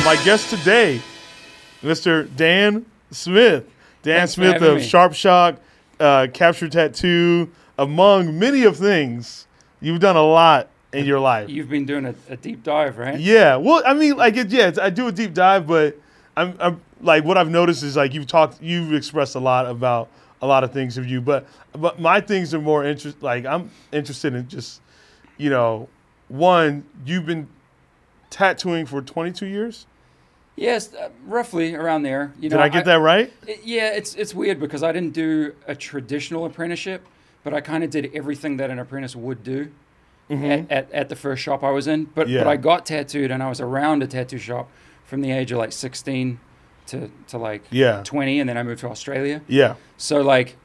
my guest today, Mr. Dan Smith. Dan Thanks Smith of me. Sharp Shock, uh, Captured Tattoo, among many of things. You've done a lot in your life. You've been doing a, a deep dive, right? Yeah. Well, I mean, like, it, yeah, it's, I do a deep dive, but I'm, I'm like, what I've noticed is like you've talked, you've expressed a lot about a lot of things of you, but but my things are more interest. Like, I'm interested in just, you know, one, you've been tattooing for 22 years. Yes, uh, roughly around there. You Did I get that right? it- yeah, it's it's weird because I didn't do a traditional apprenticeship, but I kind of did everything that an apprentice would do at, at, at the first shop I was in. But Yeah. but I got tattooed and I was around a tattoo shop from the age of like 16 to to like Yeah. 20, and then I moved to Australia. Yeah. So like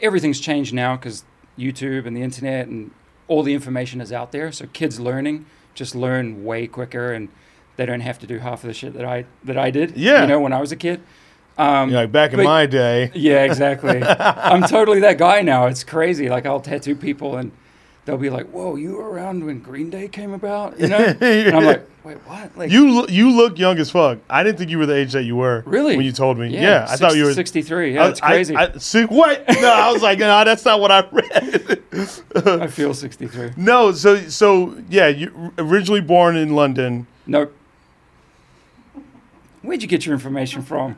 everything's changed now because YouTube and the internet and all the information is out there. So kids learning just learn way quicker and they don't have to do half of the shit that I that I did. Yeah. You know, when I was a kid. Um, like back in my day. yeah, exactly. I'm totally that guy now. It's crazy. Like I'll tattoo people and they'll be like, "Whoa, you were around when Green Day came about?" You know? and I'm like, "Wait, what?" Like You look, you look young as fuck. I didn't think you were the age that you were. Really? When you told me. Yeah, I thought you were 63. Yeah, it's I- crazy. I, I, see, what? No, I was like, no, that's not what I read. I feel 63. no, so so yeah, you originally born in London. Nope. Where'd you get your information from?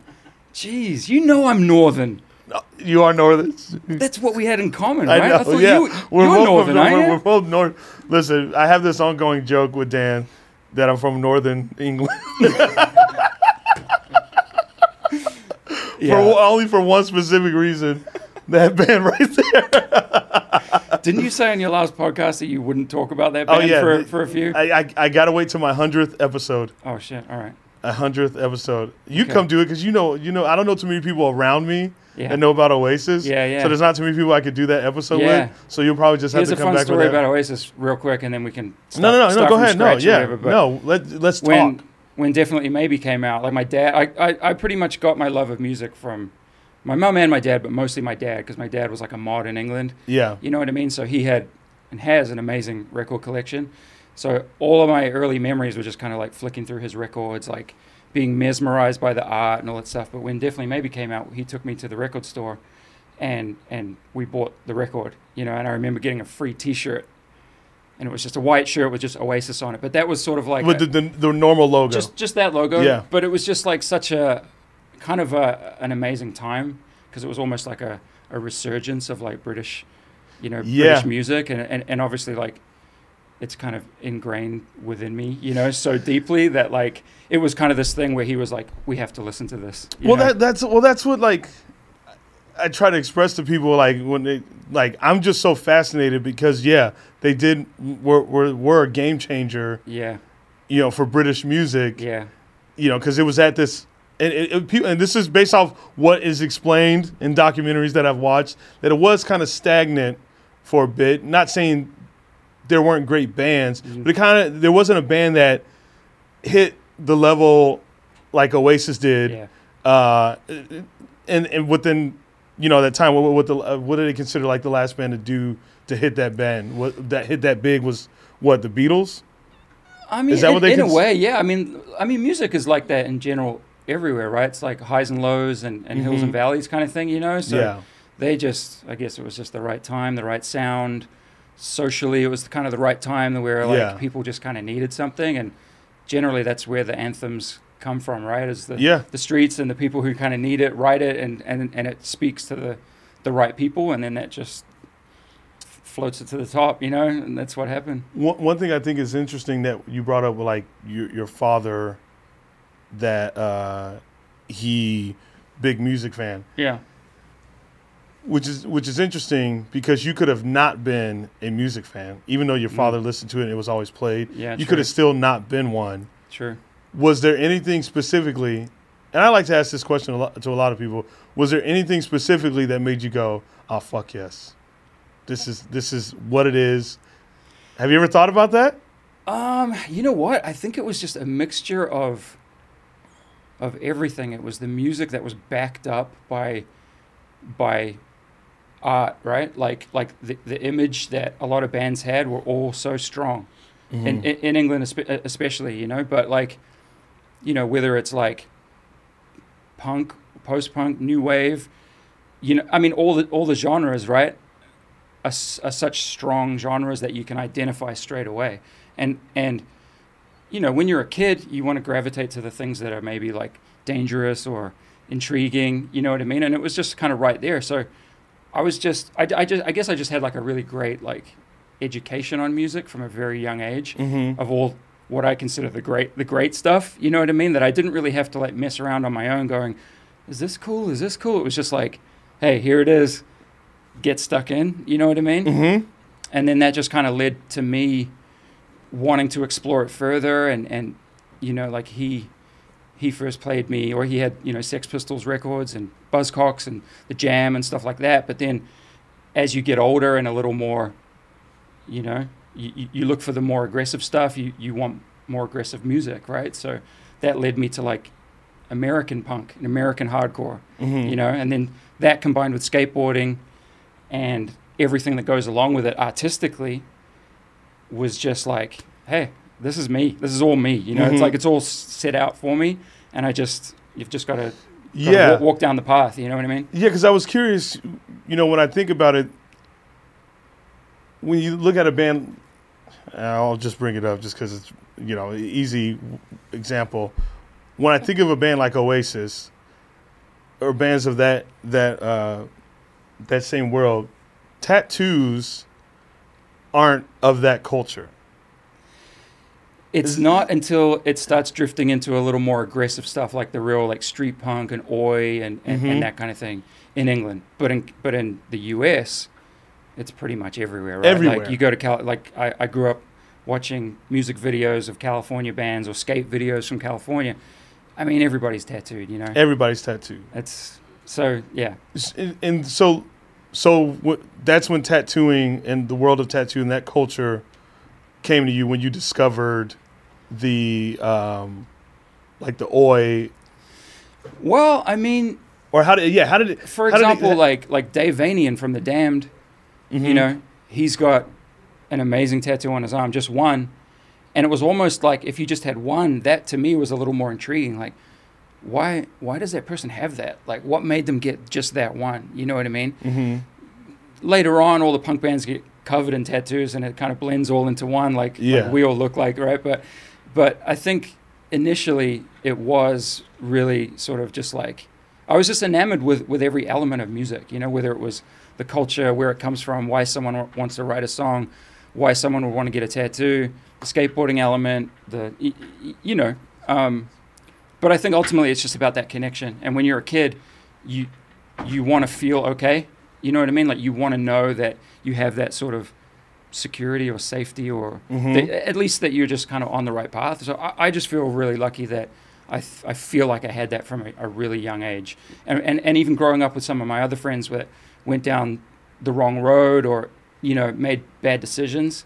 Jeez, you know I'm Northern. You are northern. That's what we had in common, I right? know. thought yeah, you, we're you're both Northern, from, we're, we're both north. Listen, I have this ongoing joke with Dan that I'm from northern England. Yeah. for only for one specific reason. That band right there. Didn't you say on your last podcast that you wouldn't talk about that Oh, band yeah. for, for a few? I, I I gotta wait till my hundredth episode. oh shit! All right. A hundredth episode. You Okay. come do it because you know you know I don't know too many people around me Yeah. that know about Oasis. Yeah, yeah. So there's not too many people I could do that episode Yeah. with. So you'll probably just have Here's to a come fun back story with that. about Oasis, real quick, and then we can. No, no, no, no. Go ahead. No, yeah, whatever, no. Let let's When talk. when definitely maybe came out, like my dad, I, I I pretty much got my love of music from my mom and my dad, but mostly my dad because my dad was like a mod in England. Yeah. You know what I mean? So he had and has an amazing record collection. So all of my early memories were just kind of like flicking through his records, like being mesmerized by the art and all that stuff. But when Definitely Maybe came out, he took me to the record store and and we bought the record, you know, and I remember getting a free t-shirt. And it was just a white shirt with just Oasis on it. But that was sort of like With a- the, the the normal logo. just just that logo. Yeah. But it was just like such a kind of a, an amazing time because it was almost like a, a resurgence of like British, you know, Yeah. British music and, and and obviously like it's kind of ingrained within me, you know, so deeply that like it was kind of this thing where he was like, we have to listen to this. you well, know? that that's well, that's what like I try to express to people like when they like I'm just so fascinated because yeah they did were were, were a game changer yeah, you know for British music yeah, you know because it was at this and it, it, people- and this is based off what is explained in documentaries that I've watched that it was kind of stagnant for a bit not saying there weren't great bands Mhm. but it kind of there wasn't a band that hit the level like Oasis did yeah. uh, and and within you know that time, what what the uh, what did they consider like the last band to do to hit that band? What that hit that big was what the Beatles? I mean, Is that in, what they in a way, yeah. I mean, I mean, music is like that in general everywhere, right? It's like highs and lows and, and hills Mhm. and valleys kind of thing, you know. So yeah, they just, I guess it was just the right time, the right sound. Socially, it was kind of the right time where like Yeah. people just kind of needed something, and generally that's where the anthems come from, right? Is the yeah, the streets and the people who kind of need it write it, and and and it speaks to the the right people, and then that just floats it to the top, you know, and that's what happened. One, one thing I think is interesting that you brought up, like your your father, that uh, he big music fan, Yeah, which is which is interesting because you could have not been a music fan, even though your Mm. father listened to it and it was always played. yeah, you true, could have still not been one. Sure. was there anything specifically and i like to ask this question a lot, to a lot of people was there anything specifically that made you go oh fuck yes this is this is what it is have you ever thought about that Um, you know what? I think it was just a mixture of of everything. It was the music that was backed up by by art, right? Like like the, the image that a lot of bands had were all so strong. Mm-hmm. In, in in England especially, you know, but like you know, whether it's like punk, post punk, new wave, you know, I mean, all the all the genres, right, are, are such strong genres that you can identify straight away. And and you know, when you're a kid, you want to gravitate to the things that are maybe like dangerous or intriguing. You know what I mean? And it was just kind of right there. So I was just, I, I just, I guess I just had like a really great like education on music from a very young age Mm-hmm. of all what I consider the great the great stuff. You know what I mean? That I didn't really have to like mess around on my own going, is this cool? Is this cool? It was just like, hey, here it is. Get stuck in. You know what I mean? Mm-hmm. And then that just kind of led to me wanting to explore it further and and you know like he he first played me or he had you know Sex Pistols records and Buzzcocks and the Jam and stuff like that. But then as you get older and a little more you know you, you- look for the more aggressive stuff you you want more aggressive music right? So that led me to like American punk and American hardcore Mm-hmm. you know? And then that combined with skateboarding and everything that goes along with it artistically was just like hey this is me this is all me you know Mhm. it's like it's all set out for me and i just you've just got to yeah. walk, walk down the path you know what i mean Yeah, because I was curious. You know, when I think about it, when you look at a band, I'll just bring it up just because it's you know easy example. When I think of a band like Oasis, or bands of that that uh, that same world, tattoos aren't of that culture. It's not until it starts drifting into a little more aggressive stuff like the real like street punk and oi and, and, Mhm. and that kind of thing in england but in but in the us it's pretty much everywhere right Everywhere. like you go to Cal- like I, I grew up watching music videos of california bands or skate videos from california i mean everybody's tattooed you know Everybody's tattooed. it's so yeah and, and so so that's when tattooing and the world of tattoo and that culture came to you when you discovered the um like the oi well i mean or how did yeah how did it for did it- example like like dave vanian from the damned Mm-hmm. You know, he's got an amazing tattoo on his arm, just one. And it was almost like if you just had one, that to me was a little more intriguing. Like, why why does that person have that? Like, what made them get just that one? You know what I mean? mm-hmm. Later on, all the punk bands get covered in tattoos, and it kind of blends all into one, like, like Yeah. we all look like, right? But but I think initially it was really sort of just like I was just enamored with with every element of music. You know, whether it was the culture, where it comes from, why someone wa- wants to write a song, why someone would want to get a tattoo, the skateboarding element, the y- y- you know. Um, but I think ultimately it's just about that connection. And when you're a kid, you you want to feel okay. You know what I mean? Like you want to know that you have that sort of security or safety or Mhm. that, at least that you're just kind of on the right path. So I, I just feel really lucky that I, th- I feel like I had that from a, a really young age. And, and, and even growing up with some of my other friends that went down the wrong road or, you know, made bad decisions,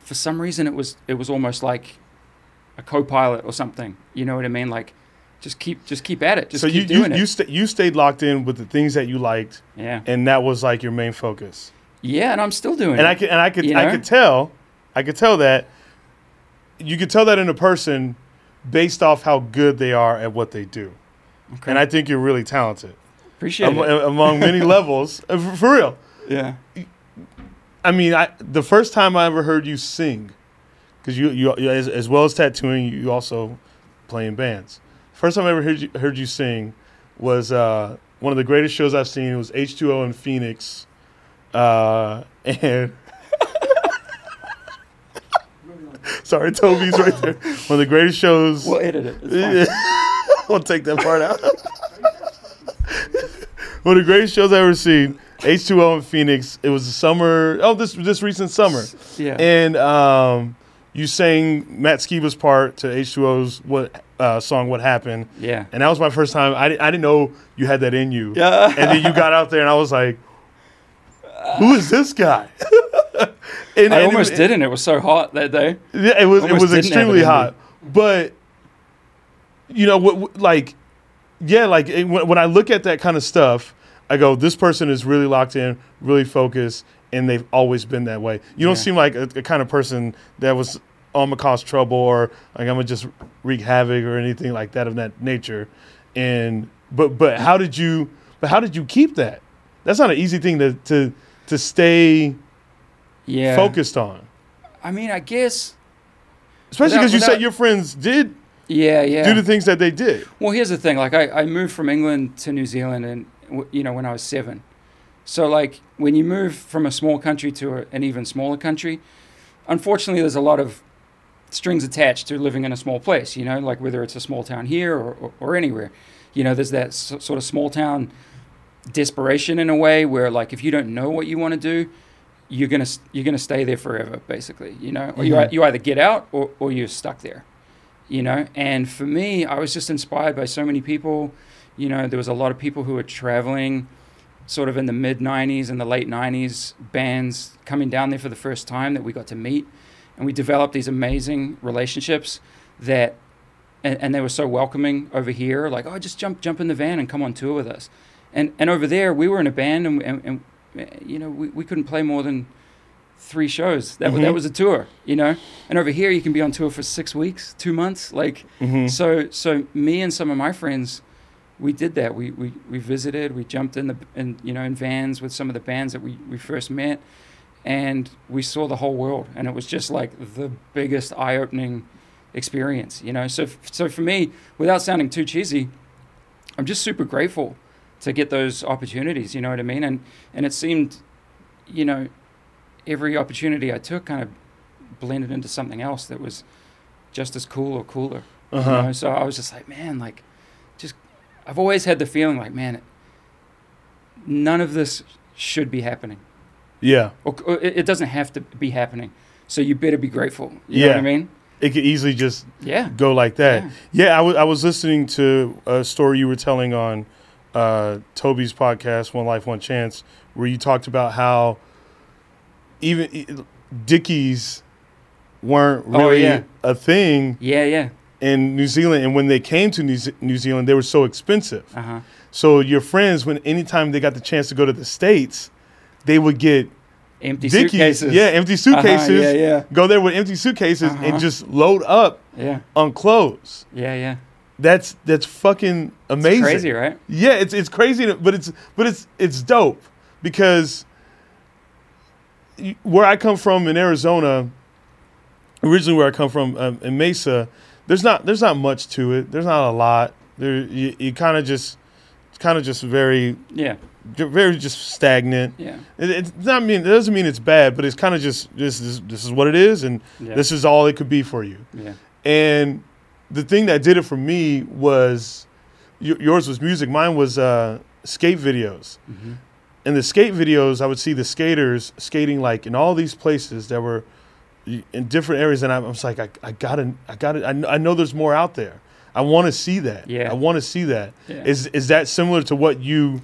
for some reason it was, it was almost like a co-pilot or something. You know what I mean? Like, just keep, just keep at it. Just so keep you you doing you, sta you stayed locked in with the things that you liked yeah. and that was like your main focus Yeah. And I'm still doing and it. I could and I could You I know? could tell I could tell that you could tell that in a person based off how good they are at what they do Okay. and I think you're really talented appreciate Am- it. among many levels Uh, for, real Yeah. I mean, I the first time I ever heard you sing, because you, you, you as, as well as tattooing, you also play in bands. First time I ever heard you, heard you sing was uh, one of the greatest shows I've seen. It was H2O in Phoenix, uh, and sorry, Toby's right there. One of the greatest shows. We'll edit it. It's we'll take that part out. One of the greatest shows I've ever seen. H2O in Phoenix. It was the summer. Oh, this this recent summer. Yeah. And um, you sang Matt Skiba's part to H2O's what uh, song "What Happened," yeah. and that was my first time. I, I didn't know you had that in you. Yeah. And then you got out there, and I was like, "Who is this guy?" and, I and almost it, didn't. It was so hot that day. Yeah, it was it was didn't have it extremely hot, but you know Like, yeah, like it, when, when I look at that kind of stuff, I go, "This person is really locked in, really focused." And they've always been that way. You don't Yeah. seem like a, a kind of person that was oh, I'm gonna cause trouble or like I'm gonna just wreak havoc or anything like that of that nature. And but but how did you but how did you keep that? That's not an easy thing to to to stay Yeah. focused on. I mean, I guess. Especially because you said your friends did Yeah, yeah. do the things that they did. Well, here's the thing. Like, I, I moved from England to New Zealand, and w- you know, when I was seven. So, like, when you move from a small country to a, an even smaller country, unfortunately, there's a lot of strings attached to living in a small place. You know, like whether it's a small town here or, or, or anywhere. You know, there's that s- sort of small town desperation in a way where, like, if you don't know what you want to do, you're gonna you're gonna stay there forever, basically. You know, or you you either get out or, or you're stuck there you know? And for me i was just inspired by so many people you know? There was a lot of people who were traveling sort of in the mid 90s and the late 90s bands coming down there for the first time that we got to meet. And we developed these amazing relationships that and, and they were so welcoming over here like oh just jump jump in the van and come on tour with us and and over there we were in a band and, and, and you know we, we couldn't play more than three shows. That, was that was a tour you know? And over here you can be on tour for six weeks two months like Mm-hmm. so so me and some of my friends we did that. We we, we visited we jumped in the in you know in vans with some of the bands that we, we first met and we saw the whole world. And it was just like the biggest eye-opening experience you know? So f- so for me without sounding too cheesy i'm just super grateful to get those opportunities you know what i mean and and it seemed you know every opportunity i took kind of blended into something else that was just as cool or cooler Uh-huh. know? So I was just like, man, like, just I've always had the feeling like, man, none of this should be happening, Yeah. or, or it, it doesn't have to be happening. So you better be grateful. You know what Yeah. I mean? It could easily just Yeah. go like that. Yeah. Yeah, I was I was listening to a story you were telling on uh, Toby's podcast, One Life, One Chance, where you talked about how even Dickies weren't Oh, really yeah. a thing Yeah. Yeah. in New Zealand, and when they came to New, Ze- New Zealand, they were so expensive. Uh huh. So your friends, when anytime they got the chance to go to the states, they would get Empty Dickies, suitcases. yeah, empty Uh-huh, suitcases. yeah. Yeah. Go there with empty suitcases Uh-huh. and just load up Yeah. on clothes. Yeah. Yeah. That's that's fucking amazing. It's crazy, right? Yeah, it's it's crazy, but it's but it's it's dope because where I come from in Arizona, originally where I come from um, in Mesa, there's not there's not much to it. There's not a lot. There you, you kind of just kind of just very Yeah. very just stagnant. Yeah. It, it's not mean it doesn't mean it's bad, but it's kind of just this is this is what it is, and Yeah. this is all it could be for you. yeah. And the thing that did it for me was yours was music. Mine was uh, skate videos. hmm In the skate videos, I would see the skaters skating like in all these places that were in different areas, and I, I was like, I, I gotta, I gotta, I, I know there's more out there. I want to see that. Yeah. I want to see that. Yeah. Is is that similar to what you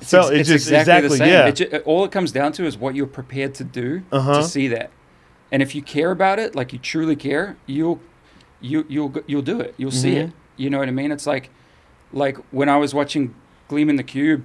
It's, felt? ex- It's it's just exactly, the same. yeah. It all it comes down to is what you're prepared to do Uh-huh. to see that. And if you care about it, like you truly care, you'll you you'll you'll do it. You'll see Mhm. it. You know what I mean? It's like like when I was watching Gleaming the Cube,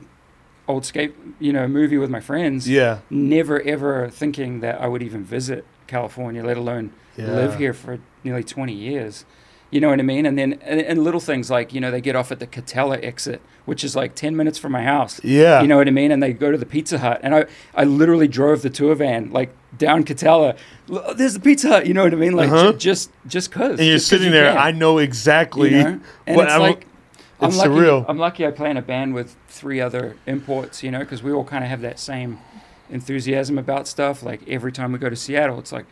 old skate, you know, movie with my friends. yeah. Never ever thinking that I would even visit California, let alone Yeah. live here for nearly 20 years. You know what I mean? And then and, and little things like you know they get off at the Katella exit, which is like 10 minutes from my house. Yeah. You know what I mean? And they go to the Pizza Hut, and I, I literally drove the tour van like down Katella. There's the Pizza Hut. You know what I mean? Like Uh-huh. ju- just just cause. and you're sitting there. I know exactly. you know? And what it's I'm- like I'm it's lucky. surreal. I'm lucky. I play in a band with three other imports. You know, because we all kind of have that same enthusiasm about stuff. Like every time we go to Seattle, it's like,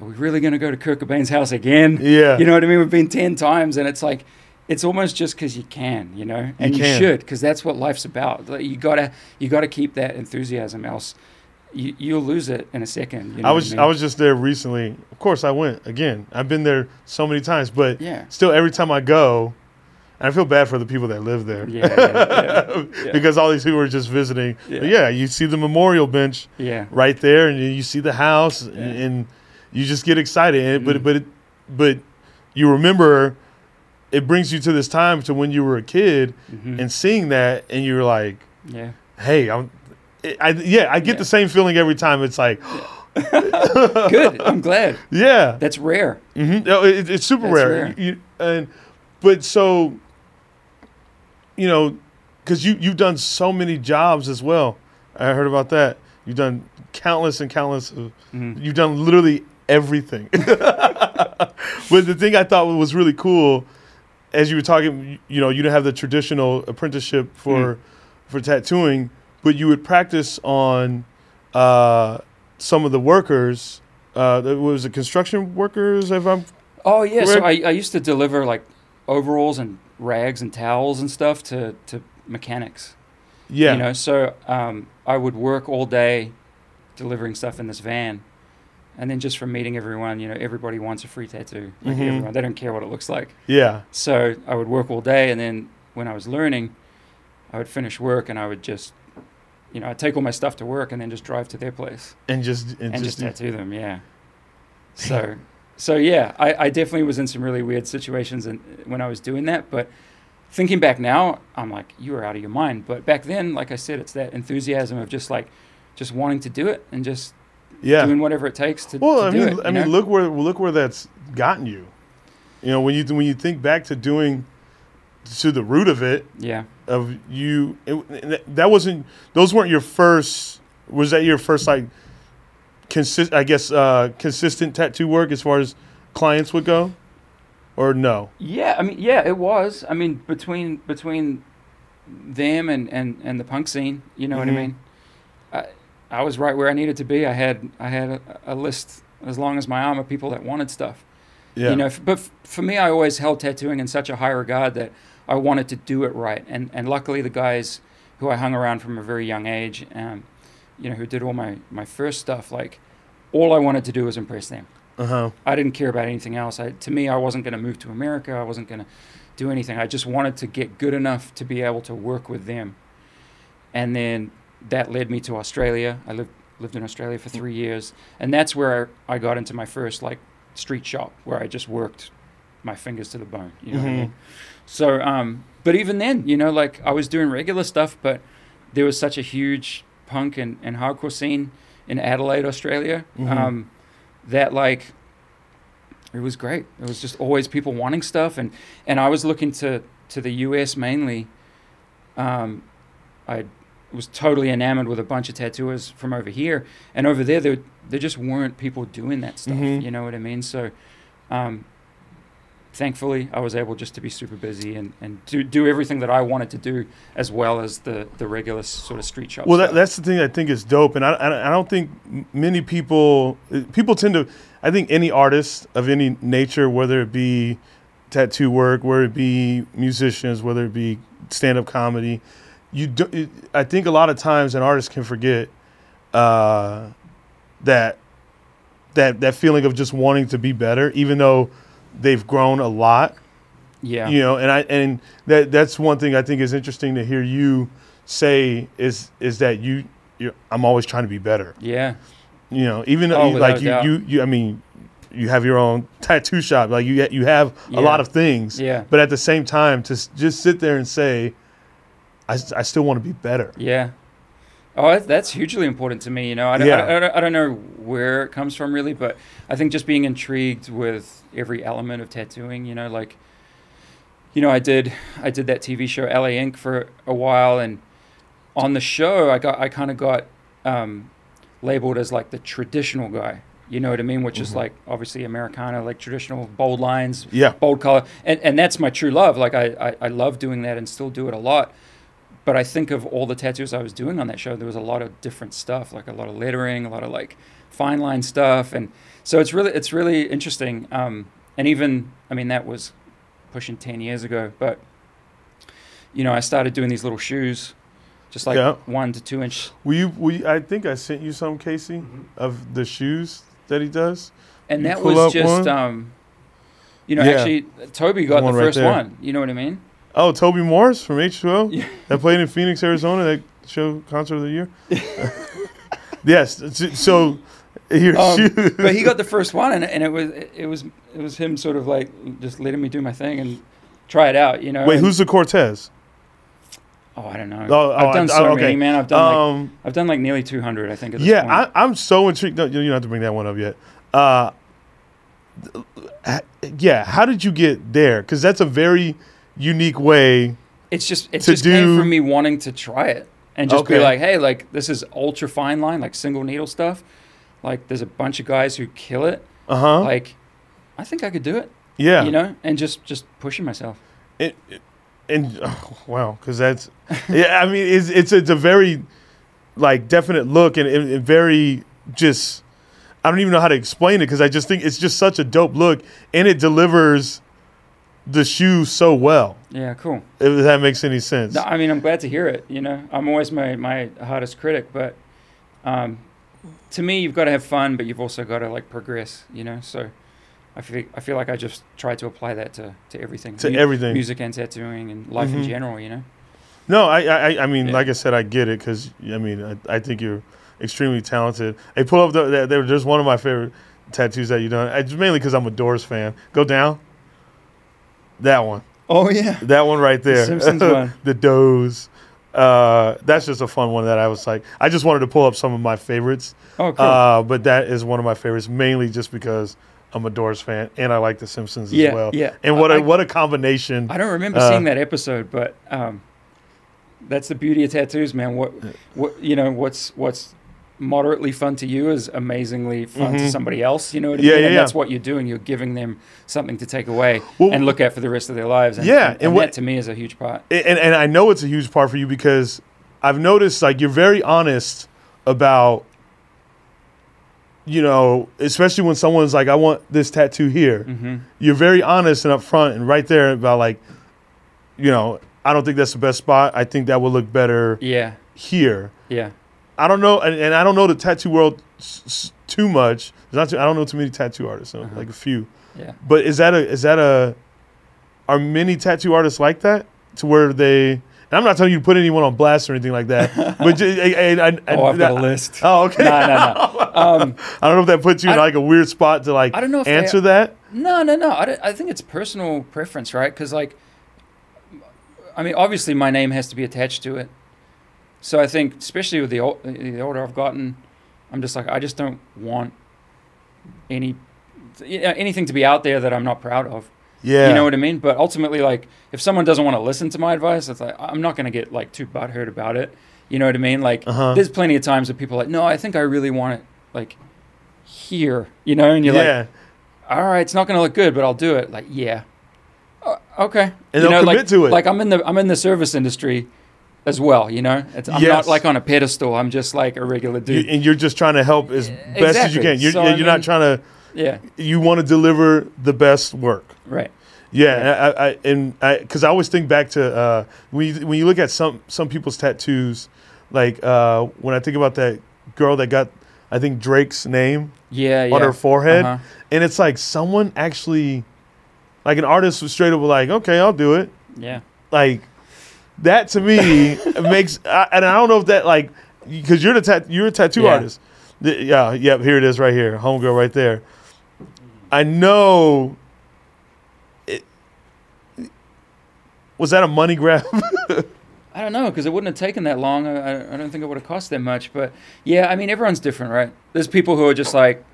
are we really going to go to Kurt Cobain's house again? Yeah. You know what I mean? We've been 10 times and it's like, it's almost just because you can, you know, and you, can. should because that's what life's about. Like, you gotta, you gotta keep that enthusiasm, else you, you'll lose it in a second. You know I was mean? I was just there recently. Of course, I went again. I've been there so many times, but yeah, still, every time I go, and I feel bad for the people that live there. Yeah, yeah, yeah. because all these people are just visiting. Yeah. But yeah, you see the memorial bench yeah, right there, and you see the house, and you just get excited. And, But Mhm. but it, but you remember, it brings you to this time to when you were a kid Mhm. and seeing that, and you're like, yeah, hey, I'm. I, yeah, I get Yeah. the same feeling every time. It's like, Good. I'm glad. Yeah. That's rare. hmm it, it's super That's rare. rare. You, and but so you know, because you you've done so many jobs as well. I heard about that. You've done countless and countless. Of, Mhm. You've done literally everything. but the thing I thought was really cool, as you were talking, you know, you didn't have the traditional apprenticeship for for tattooing, but you would practice on uh, some of the workers. Uh, was it construction workers? If I'm Oh yeah. So I, I used to deliver like overalls and rags and towels and stuff to to mechanics. yeah, You know, so um, I would work all day delivering stuff in this van. And then just from meeting everyone, you know, everybody wants a free tattoo. Like Mhm. everyone, they don't care what it looks like. yeah, So I would work all day, and then when I was learning, I would finish work and I would just, you know, I'd take all my stuff to work and then just drive to their place and just and, and, just, just, tattoo them. Yeah. So, so yeah, I, I definitely was in some really weird situations and when I was doing that, but thinking back now, I'm like, you were out of your mind. But back then, like I said, it's that enthusiasm of just like, just wanting to do it and just yeah. doing whatever it takes to, Well, to I do mean, it. I mean, know? look where look where that's gotten you. You know, when you when you think back to doing to the root of it, yeah. of you, it, that wasn't those weren't your first. Was that your first like consist? I guess uh, consistent tattoo work as far as clients would go, or no? Yeah, I mean, yeah, it was. I mean, between between them and and and the punk scene, you know what I Mhm. mean. I was right where I needed to be. I had I had a, a list as long as my arm of people that wanted stuff. Yeah, You know, f- but f- for me, I always held tattooing in such a high regard that I wanted to do it right. And and luckily, the guys who I hung around from a very young age, um, you know, who did all my my first stuff, like all I wanted to do was impress them. uh huh, I didn't care about anything else. I, to me, I wasn't going to move to America. I wasn't going to do anything. I just wanted to get good enough to be able to work with them. And then that led me to Australia. I lived lived in Australia for three years, and that's where I got into my first like street shop, where I just worked my fingers to the bone. You know what I mean? So, um, but even then, you know, like I was doing regular stuff, but there was such a huge punk and, and hardcore scene in Adelaide, Australia, Mhm. um, that like it was great. It was just always people wanting stuff, and and I was looking to to the U.S. mainly. Um, I was totally enamored with a bunch of tattooers from over here, and over there, there there just weren't people doing that stuff. Mhm. You know what I mean? So, um, thankfully, I was able just to be super busy and and do do everything that I wanted to do, as well as the the regular sort of street shop. Well, that, that's the thing I think is dope, and I, I I don't think many people people tend to. I think any artist of any nature, whether it be tattoo work, whether it be musicians, whether it be stand up comedy, you do. It, I think a lot of times an artist can forget uh, that that that feeling of just wanting to be better, even though they've grown a lot yeah, you know and i and that that's one thing i think is interesting to hear you say is is that you you i'm always trying to be better yeah, you know even though Oh, you, like you, you you i mean you have your own tattoo shop like you you have Yeah. a lot of things yeah. but at the same time to just sit there and say i, I still want to be better Yeah. Oh, that's hugely important to me. You know, I don't, Yeah. I, don't, I don't know where it comes from really, but I think just being intrigued with every element of tattooing. You know, like, you know, I did I did that TV show LA Ink for a while, and on the show, I got I kind of got um, labeled as like the traditional guy. You know what I mean? Which is Mhm. like obviously Americana, like traditional bold lines, yeah bold color and and that's my true love like I, I i love doing that and still do it a lot but i think of all the tattoos i was doing on that show there was a lot of different stuff like a lot of lettering a lot of like fine line stuff and so it's really it's really interesting um and even i mean that was pushing 10 years ago but you know i started doing these little shoes just like Yeah. one to two inch will you i think i sent you some casey of the shoes that he does and You that was just um you know Yeah. actually toby got the right first there. one you know what i mean oh toby morris from h2o Yeah. that played in phoenix arizona that show concert of the year yes so your Um, but he got the first one, and, and it was it was it was him sort of like just letting me do my thing and try it out, you know. wait and, who's the cortez Oh, I don't know. Oh, oh, I've done so oh, okay. many, man. I've done like Um, I've done like nearly 200, I think. At yeah, point. I, I'm so intrigued. No, you don't have to bring that one up yet. Uh, yeah, how did you get there? Because that's a very unique way. it's just it just came from me wanting to try it and just be like, hey, like this is ultra fine line, like single needle stuff. Like there's a bunch of guys who kill it. Uh huh. Like I think I could do it. yeah. You know, and just just pushing myself. it, it- and oh, wow, because that's yeah. I mean, it's it's it's a very like definite look and, and, and very just. I don't even know how to explain it because I just think it's just such a dope look and it delivers the shoe so well. Yeah, cool. If that makes any sense. No, I mean, I'm glad to hear it. You know, I'm always my my hardest critic, but um, to me, you've got to have fun, but you've also got to like progress. You know, so I feel I feel like I just try to apply that to to everything, to everything. music and tattooing and life in Mhm. general. You know. No, I, I, I mean, Yeah. like I said, I get it because I mean, I, I think you're extremely talented. Hey, pull up the, the, there- there's one of my favorite tattoos that you've done. It's mainly because I'm a Doors fan. Go down. That one, Oh yeah. that one right there. Simpsons one. the Does. Uh, that's just a fun one that I was like, I just wanted to pull up some of my favorites. Oh cool. Uh, but that is one of my favorites, mainly just because I'm a Doors fan and I like The Simpsons yeah, as well. yeah. And what I, a what a combination. I don't remember uh, seeing that episode, but um, that's the beauty of tattoos, man. What what you know, what's what's moderately fun to you is amazingly fun to Mhm. somebody else. You know what I Yeah, mean? yeah, and yeah. that's what you're doing. You're giving them something to take away Well, and look at for the rest of their lives. And, Yeah, and, and and what- that to me is a huge part. and, and I know it's a huge part for you because I've noticed like you're very honest about you know, especially when someone's like, I want this tattoo here. hmm You're very honest and upfront and right there about like, you know, I don't think that's the best spot. I think that would look better Yeah, here. yeah. I don't know, and, and I don't know the tattoo world s- s- too much. There's not too, I don't know too many tattoo artists, so Uh-huh. like a few. Yeah. But is that a is that a are many tattoo artists like that to where they? And I'm not telling you to put anyone on blast or anything like that. but ju- I, I, I, Oh, I've got a list. Oh, okay. no, no, no. Um, I don't know if that puts you in like a weird spot to like I don't know if they- answer that. No, no, no. I, I think it's personal preference, right? Because, like, I mean, obviously, my name has to be attached to it. So I think, especially with the, ol- the older I've gotten, I'm just like, I just don't want any anything to be out there that I'm not proud of. Yeah. You know what I mean? But ultimately, like, if someone doesn't want to listen to my advice, it's like I'm not going to get like too butthurt about it. You know what I mean? Like, Uh-huh. there's plenty of times that people are like, no, I think I really want it like here. You know, and you're like, all right, it's not going to look good, but I'll do it. Like, yeah, Uh, okay. And You they'll know, commit like, to it. Like I'm in the I'm in the service industry as well. You know, it's, I'm Yes. not like on a pedestal. I'm just like a regular You- dude. and you're just trying to help as best as you can. You're, So, you're I not trying to. yeah, You want to deliver the best work. right. Yeah, I, I and I because I always think back to uh, when you when you look at some some people's tattoos, like uh, when I think about that girl that got I think Drake's name Yeah, yeah. on her forehead, Uh-huh. and it's like someone actually, like an artist was straight up like, okay, I'll do it. Yeah. Like that to me makes, I, and I don't know if that like because you're the tat, you're a tattoo Yeah. artist. The- yeah, yep. Here it is, right here, homegirl, right there. I know. It, was that a money grab? I don't know because it wouldn't have taken that long. I, I- don't think it would have cost that much. But yeah, I mean, everyone's different, right? There's people who are just like,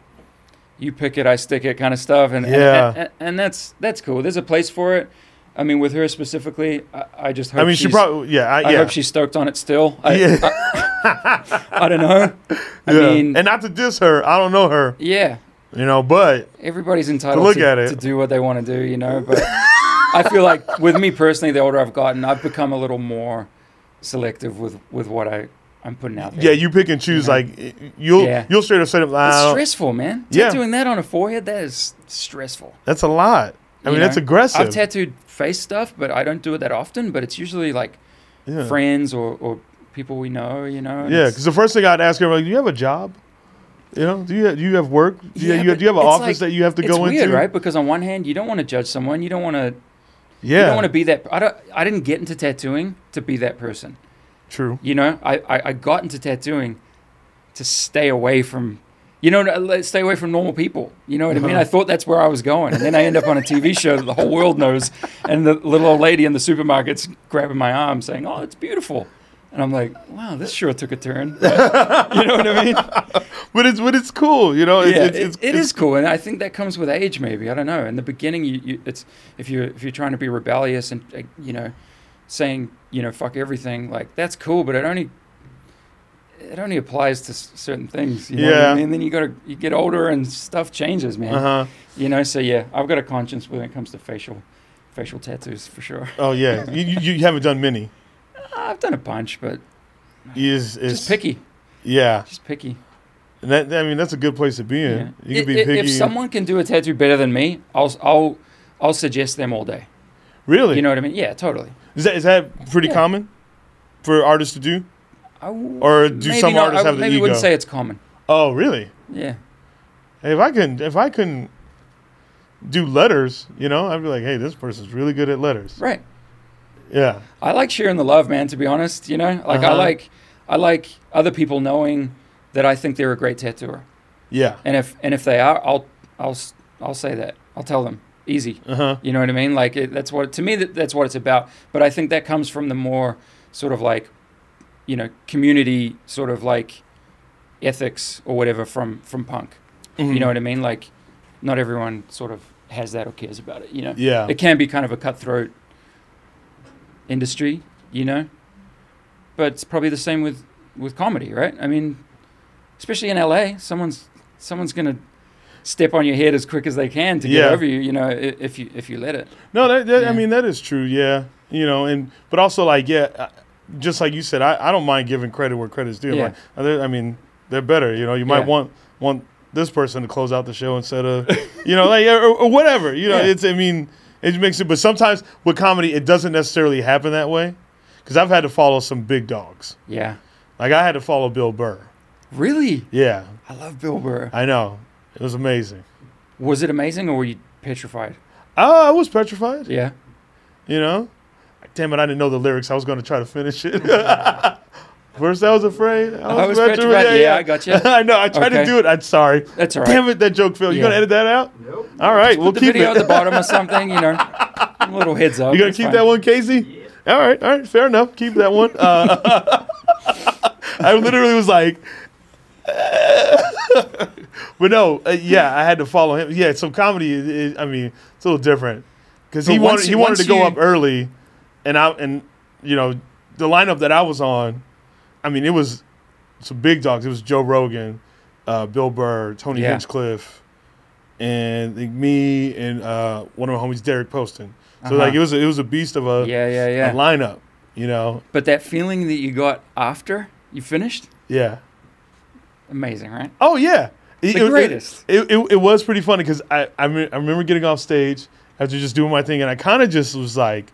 you pick it, I stick it, kind of stuff, and and- Yeah. and, and, that's that's cool. There's a place for it. I mean, with her specifically, I, I just hope I mean, she she's- probably, yeah, I, I hope she's stoked on it still. I, Yeah. I, I don't know. I yeah. mean, and not to diss her, I don't know her, yeah, you know, but everybody's entitled to look to, at it. to do what they want to do, you know. But I feel like with me personally, the older I've gotten, I've become a little more selective with with what I I'm putting out there. yeah, you pick and choose. Yeah. Like you'll Yeah. you'll straight up say, it's "Wow, stressful, man. Yeah. doing that on a forehead, that is stressful. that's a lot." I mean, that's aggressive. I've tattooed face stuff, but I don't do it that often. But it's usually like yeah, friends or, or people we know, you know. yeah. Because the first thing I'd ask her, like, "Do you have a job? You know, do you do you have work? Do you, Yeah, you, but do you have an office like- that you have to go weird, into?" right? Because on one hand, you don't want to judge someone. You don't want to. Yeah, You don't want to be that. I don't. I didn't get into tattooing to be that person. true. You know, I, I, I got into tattooing to stay away from You know, stay away from normal people. You know what I mean? Uh-huh. I thought that's where I was going, and then I end up on a TV show that the whole world knows, and the little old lady in the supermarket's grabbing my arm, saying, "Oh, it's beautiful," and I'm like, "Wow, this sure took a turn." you know what I mean? But it's but it's cool, you know. It's, yeah, it's, it's, it it's- is cool, and I think that comes with age. Maybe I don't know. In the beginning, you, you it's if you if you're trying to be rebellious and uh, you know, saying you know fuck everything, like that's cool, but it only it only applies to s- certain things. You know Yeah. I mean? then you got to you get older and stuff changes, man. Uh-huh. You know, so yeah, I've got a conscience when it comes to facial facial tattoos for sure. Oh yeah, you, you you haven't done many. I've done a bunch, but Is is just picky, Yeah, just picky. and that I mean that's a good place to be in. Yeah. You can be picky. If someone can do a tattoo better than me, I'll I'll I'll suggest them all day. really, You know what I mean? Yeah, totally. is that is that pretty Yeah. common for artists to do? I w- Or do maybe some not- artists I have the maybe ego? wouldn't say it's common. Oh really? Yeah. Hey, if I couldn't if I couldn't do letters, you know, I'd be like, hey, this person's really good at letters. Right. Yeah. I like sharing the love, man. To be honest, you know, like I Uh-huh. like I like other people knowing that I think they're a great tattooer, Yeah. and if and if they are, I'll I'll I'll say that. I'll tell them easy. Uh huh. You know what I mean? Like it, that's what to me that, that's what it's about. But I think that comes from the more sort of like, you know, community sort of like ethics or whatever from from punk. Mm-hmm. You know what I mean? Like, not everyone sort of has that or cares about it. You know, Yeah. it can be kind of a cutthroat industry. You know, but it's probably the same with with comedy, right? I mean, especially in LA, someone's someone's gonna step on your head as quick as they can to Yeah. get over you. You know, if you if you let it. No, that, that I mean that is true. Yeah, you know, and but also like yeah, just like you said, I, I don't mind giving credit where credit's due. Yeah. Like, I mean, they're better. You know, you might Yeah. want want this person to close out the show instead of you know like or, or whatever. You know, Yeah. it's I mean it makes it. But sometimes with comedy, it doesn't necessarily happen that way. Because I've had to follow some big dogs. Yeah. Like I had to follow Bill Burr. Really? Yeah, I love Bill Burr. I know. It was amazing. Was it amazing or were you petrified? Oh, I was petrified. Yeah. You know? Damn it, I didn't know the lyrics. I was going to try to finish it. First, I was afraid. I was petrified. Yeah, I got you. I know. I tried to do it. I'm sorry. That's all right. Damn it, that joke failed. You Yeah. going to edit that out? Nope. All right, we'll Put the keep video it. at the bottom or something, you know. A little heads up. You gonna keep fine. that one, Casey? All right, all right, fair enough. Keep that one. Uh, I literally was like, but no, uh, yeah, I had to follow him. Yeah, so comedy, is, is, I mean, it's a little different because he But once wanted he wanted to go you- up early, and I and you know the lineup that I was on, I mean, it was some big dogs. It was Joe Rogan, uh, Bill Burr, Tony Yeah. Hinchcliffe, and like, me and uh, one of my homies, Derek Poston. So Uh-huh. like it was a, it was a beast of a, Yeah, yeah, yeah. lineup, you know. But that feeling that you got after you finished, Yeah. amazing, right? Oh yeah. It, The it- greatest. It, it, it, was pretty funny because I I, me- I remember getting off stage after just doing my thing, and I kind of just was like,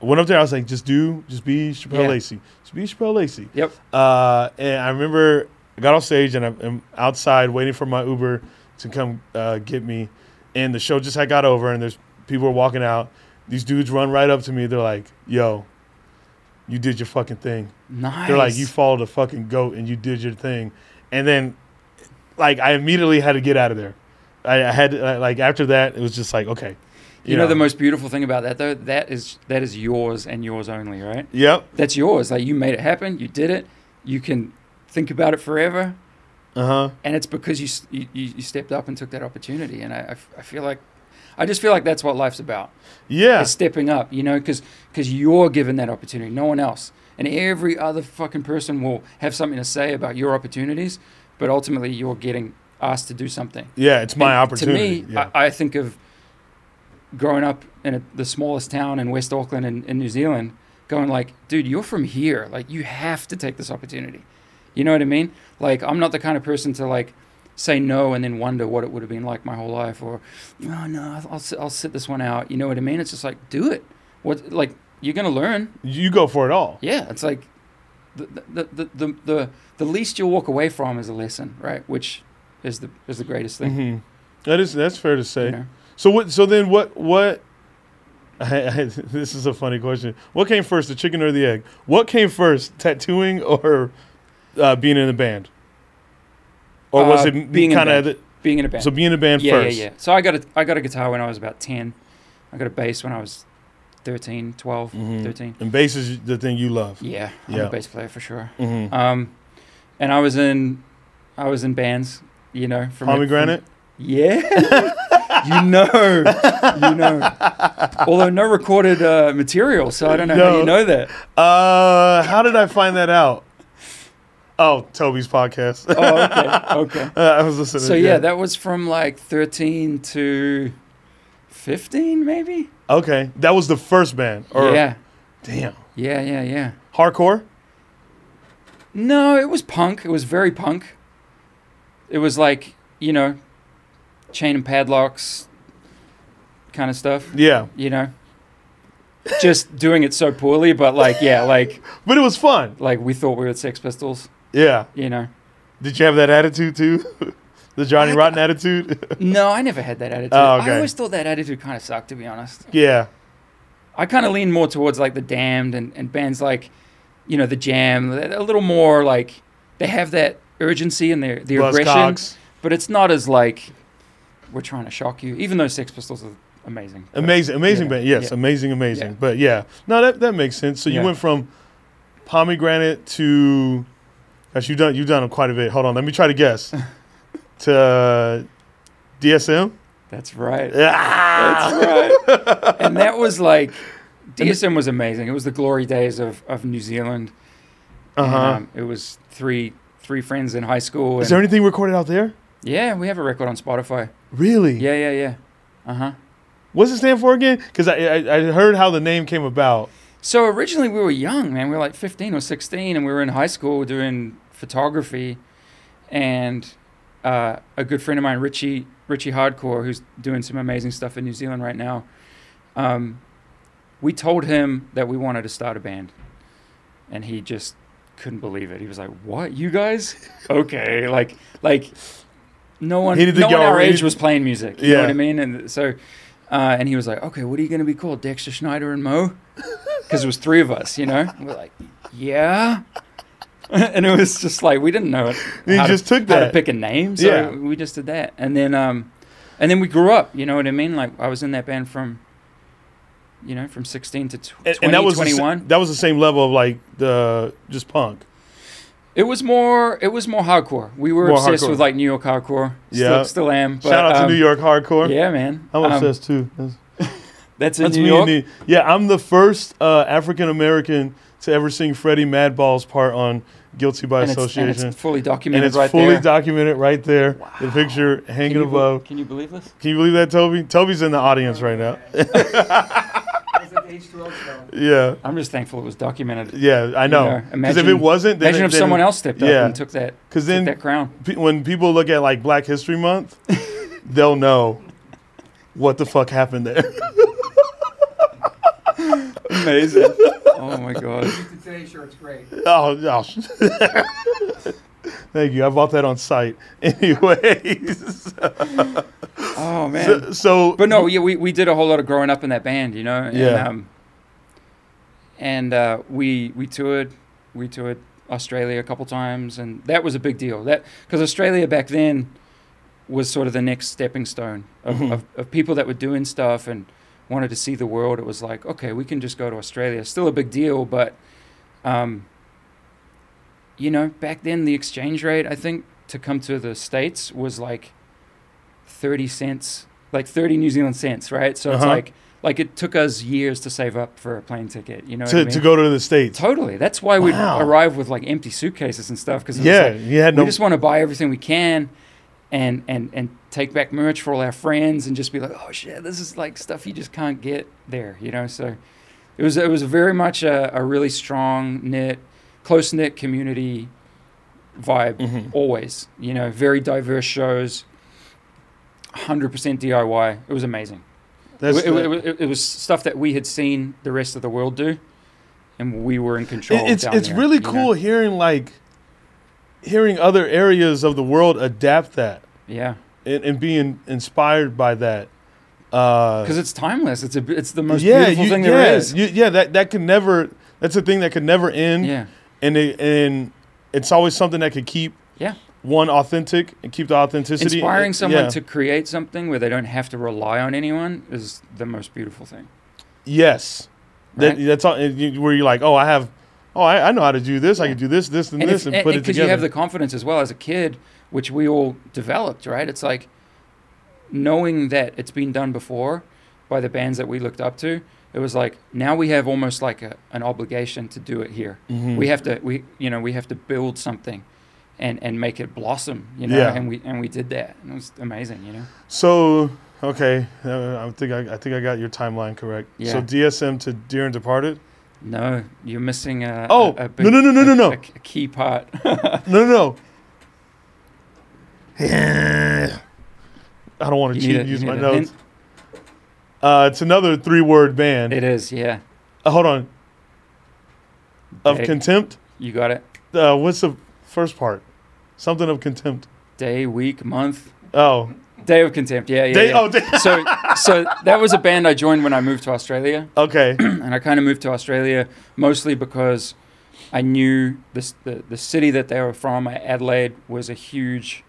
went up there. I was like, just do, just be Chappelle Yeah. Lacey, just be Chappelle Lacey. Yep. Uh, and I remember I got off stage and I'm, I'm outside waiting for my Uber to come uh, get me, and the show just had got over, and there's people were walking out. These dudes run right up to me. They're like, "Yo, you did your fucking thing." Nice. They're like, you followed a fucking goat and you did your thing. And then, like, I immediately had to get out of there. I, I had, to, like, after that, it was just like, okay. You know the most beautiful thing about that though, that is that is yours and yours only, right? Yep. That's yours. Like you made it happen, you did it. You can think about it forever, Uh huh. and it's because you you, you you stepped up and took that opportunity. And I I feel like, I just feel like that's what life's about. Yeah. stepping up, you know, because you're given that opportunity, no one else. And every other fucking person will have something to say about your opportunities, but ultimately you're getting asked to do something. Yeah. It's my And opportunity. To me, yeah. I, I think of growing up in a, the smallest town in West Auckland in, in New Zealand, going like, dude, you're from here. Like, you have to take this opportunity. You know what I mean? Like, I'm not the kind of person to like say no and then wonder what it would have been like my whole life, or oh no, I'll sit, I'll sit this one out. You know what I mean? It's just like do it. What like you're gonna learn? you go for it all. Yeah, it's like the the the the the, the least you'll walk away from is a lesson, right? Which is the is the greatest thing. hmm That is, that's fair to say. You know? So what, so then what, what, this is a funny question. What came first, the chicken or the egg? What came first, tattooing or uh, being in a band? or was Uh, it being kind of being in a band. so being in a band yeah, first? yeah, yeah. So I got a I got a guitar when I was about 10. I got a bass when I was 13, 12, Mhm. 13. And bass is the thing you love. Yeah, I'm Yeah. a bass player for sure. Mm-hmm. Um, and I was in I was in bands, you know, from Pomegranate. from- yeah, you know, you know. Although no recorded uh, material, so I don't know how you know that. Uh, how did I find that out? Oh, Toby's podcast. Oh, okay, okay. Uh, I was listening. So yeah, that was from like 13 to 15, maybe. okay, that was the first band. Or, yeah, Damn. yeah, yeah, yeah. Hardcore. No, it was punk. It was very punk. It was like, you know, chain and padlocks kind of stuff, Yeah, you know. Just doing it so poorly, but like, yeah, like, but it was fun. like we thought we were Sex Pistols, Yeah. you know. Did you have that attitude too? the Johnny Rotten attitude. No, I never had that attitude. Oh, okay. I always thought that attitude kind of sucked, to be honest. yeah. I kind of lean more towards like the Damned and, and bands like, you know, the Jam. A little more like they have that urgency and their the aggression, but it's not as like we're trying to shock you. Even though Sex Pistols are amazing, Amazing, amazing Yeah, band. Yes, yeah. amazing, amazing. Yeah. But yeah, no, that that makes sense. So you went from pomegranate to, gosh, you've done you done quite a bit. Hold on, let me try to guess. to uh, DSM. That's right. Ah! That's right. and that was like DSM was amazing. It was the glory days of, of New Zealand. Uh huh. um, it was three three friends in high school. Is there anything recorded out there? Yeah, we have a record on Spotify. Really? Yeah, yeah, yeah. Uh huh. What's it stand for again? Because I, I I heard how the name came about. So originally we were young, man. We were like 15 or 16, and we were in high school doing photography. And uh, a good friend of mine, Richie Richie Hardcore, who's doing some amazing stuff in New Zealand right now. Um, we told him that we wanted to start a band, and he just couldn't believe it. He was like, "What? You guys? Okay, like like." No one, He didn't no think one y'all our were- age was playing music. You know Yeah. what I mean? And so, uh, and he was like, "Okay, what are you going to be called? Dexter Schneider and Mo?" Because it was three of us, you know. And we're like, "Yeah," and it was just like we didn't know it. He how just to, took how to that. pick a name, so Yeah. we just did that, and then um, and then we grew up. You know what I mean? Like I was in that band from, you know, from sixteen to tw- And, 20, and that was the sa- 21. that was the same level of like the just punk. It was more. It was more hardcore. We were More obsessed hardcore. with like New York hardcore. Yeah. Still, still am. But, Shout out to um, New York hardcore. Yeah, man. I'm Um, obsessed too. That's, That's in that's New me York. the- yeah, I'm the first uh, African American to ever sing Freddie Madball's part on "Guilty by and, it's, and Association," it's fully documented. and it's right fully there. documented right there. The Wow. picture Can hanging be- above. can you believe this? Can you believe that, Toby? Toby's in the audience right now. It's like H2O show. Yeah, I'm just thankful it was documented. yeah, I know. know, Because if it wasn't, then Imagine it- if then someone it- else stepped up and took that Because then that crown. pe- when people look at like Black History Month, they'll know what the fuck happened there. Amazing. oh my god. The Today shirt's great. oh, oh. Thank you. I bought that on site. Anyways, Oh man. so, so but no, yeah, we, we did a whole lot of growing up in that band, you know. And, Yeah. Um, and uh, we we toured, we toured Australia a couple times, and that was a big deal. That because Australia back then was sort of the next stepping stone of, Mhm. of, of people that were doing stuff and wanted to see the world. It was like, okay, we can just go to Australia. Still a big deal, but um, you know, back then the exchange rate, I think, to come to the states was like thirty cents, like thirty New Zealand cents, right? So it's Uh-huh. like like it took us years to save up for a plane ticket. You know, what to, I mean? to go to the states. Totally. That's why we'd Wow. arrive with like empty suitcases and stuff because Yeah, like, you had we just want to buy everything we can, and and and take back merch for all our friends and just be like, oh shit, this is like stuff you just can't get there, you know. So it was it was very much a, a really strong knit, close knit community vibe Mhm. always. You know, very diverse shows. Hundred percent DIY. It was amazing. That's It, the- it, it, was stuff that we had seen the rest of the world do, and we were in control. It- it's it's there, really you know? cool hearing like hearing other areas of the world adapt that Yeah, and, and being inspired by that. Uh, because it's timeless. It's a it's the most yeah, beautiful you- thing yeah, there is. you- yeah, that that could never. That's a thing that could never end. yeah, and it, and it's always something that could keep Yeah. One authentic and keep the authenticity. Inspiring someone yeah. to create something where they don't have to rely on anyone is the most beautiful thing. yes, that, that's all. Where you're like, oh, I have, oh, I, I know how to do this. I can do this, this, and, and this, if- and, put it because together. you have the confidence as well as a kid, which we all developed, right? It's like knowing that it's been done before by the bands that we looked up to. It was like now we have almost like a, an obligation to do it here. Mhm. We have to we you know we have to build something, and and make it blossom. You know, Yeah. and we and we did that. And it was amazing. You know. So okay, uh, I think I, I think I got your timeline correct. yeah. So DSM to Dear and Departed. No, you're missing a Oh, a, a no, no, no, no, no, a- no. a, a key part. No, no, no. I don't want to cheat a- use my notes. Uh, it's another three-word band. it is, yeah. Uh, hold on. Of contempt. You got it. Uh, what's the first part? Something of contempt. Day, week, month. Oh, Day of Contempt. Yeah, yeah. day. yeah. Oh, day. so so that was a band I joined when I moved to Australia, okay. and I kind of moved to Australia mostly because I knew this the the city that they were from, Adelaide, was a huge.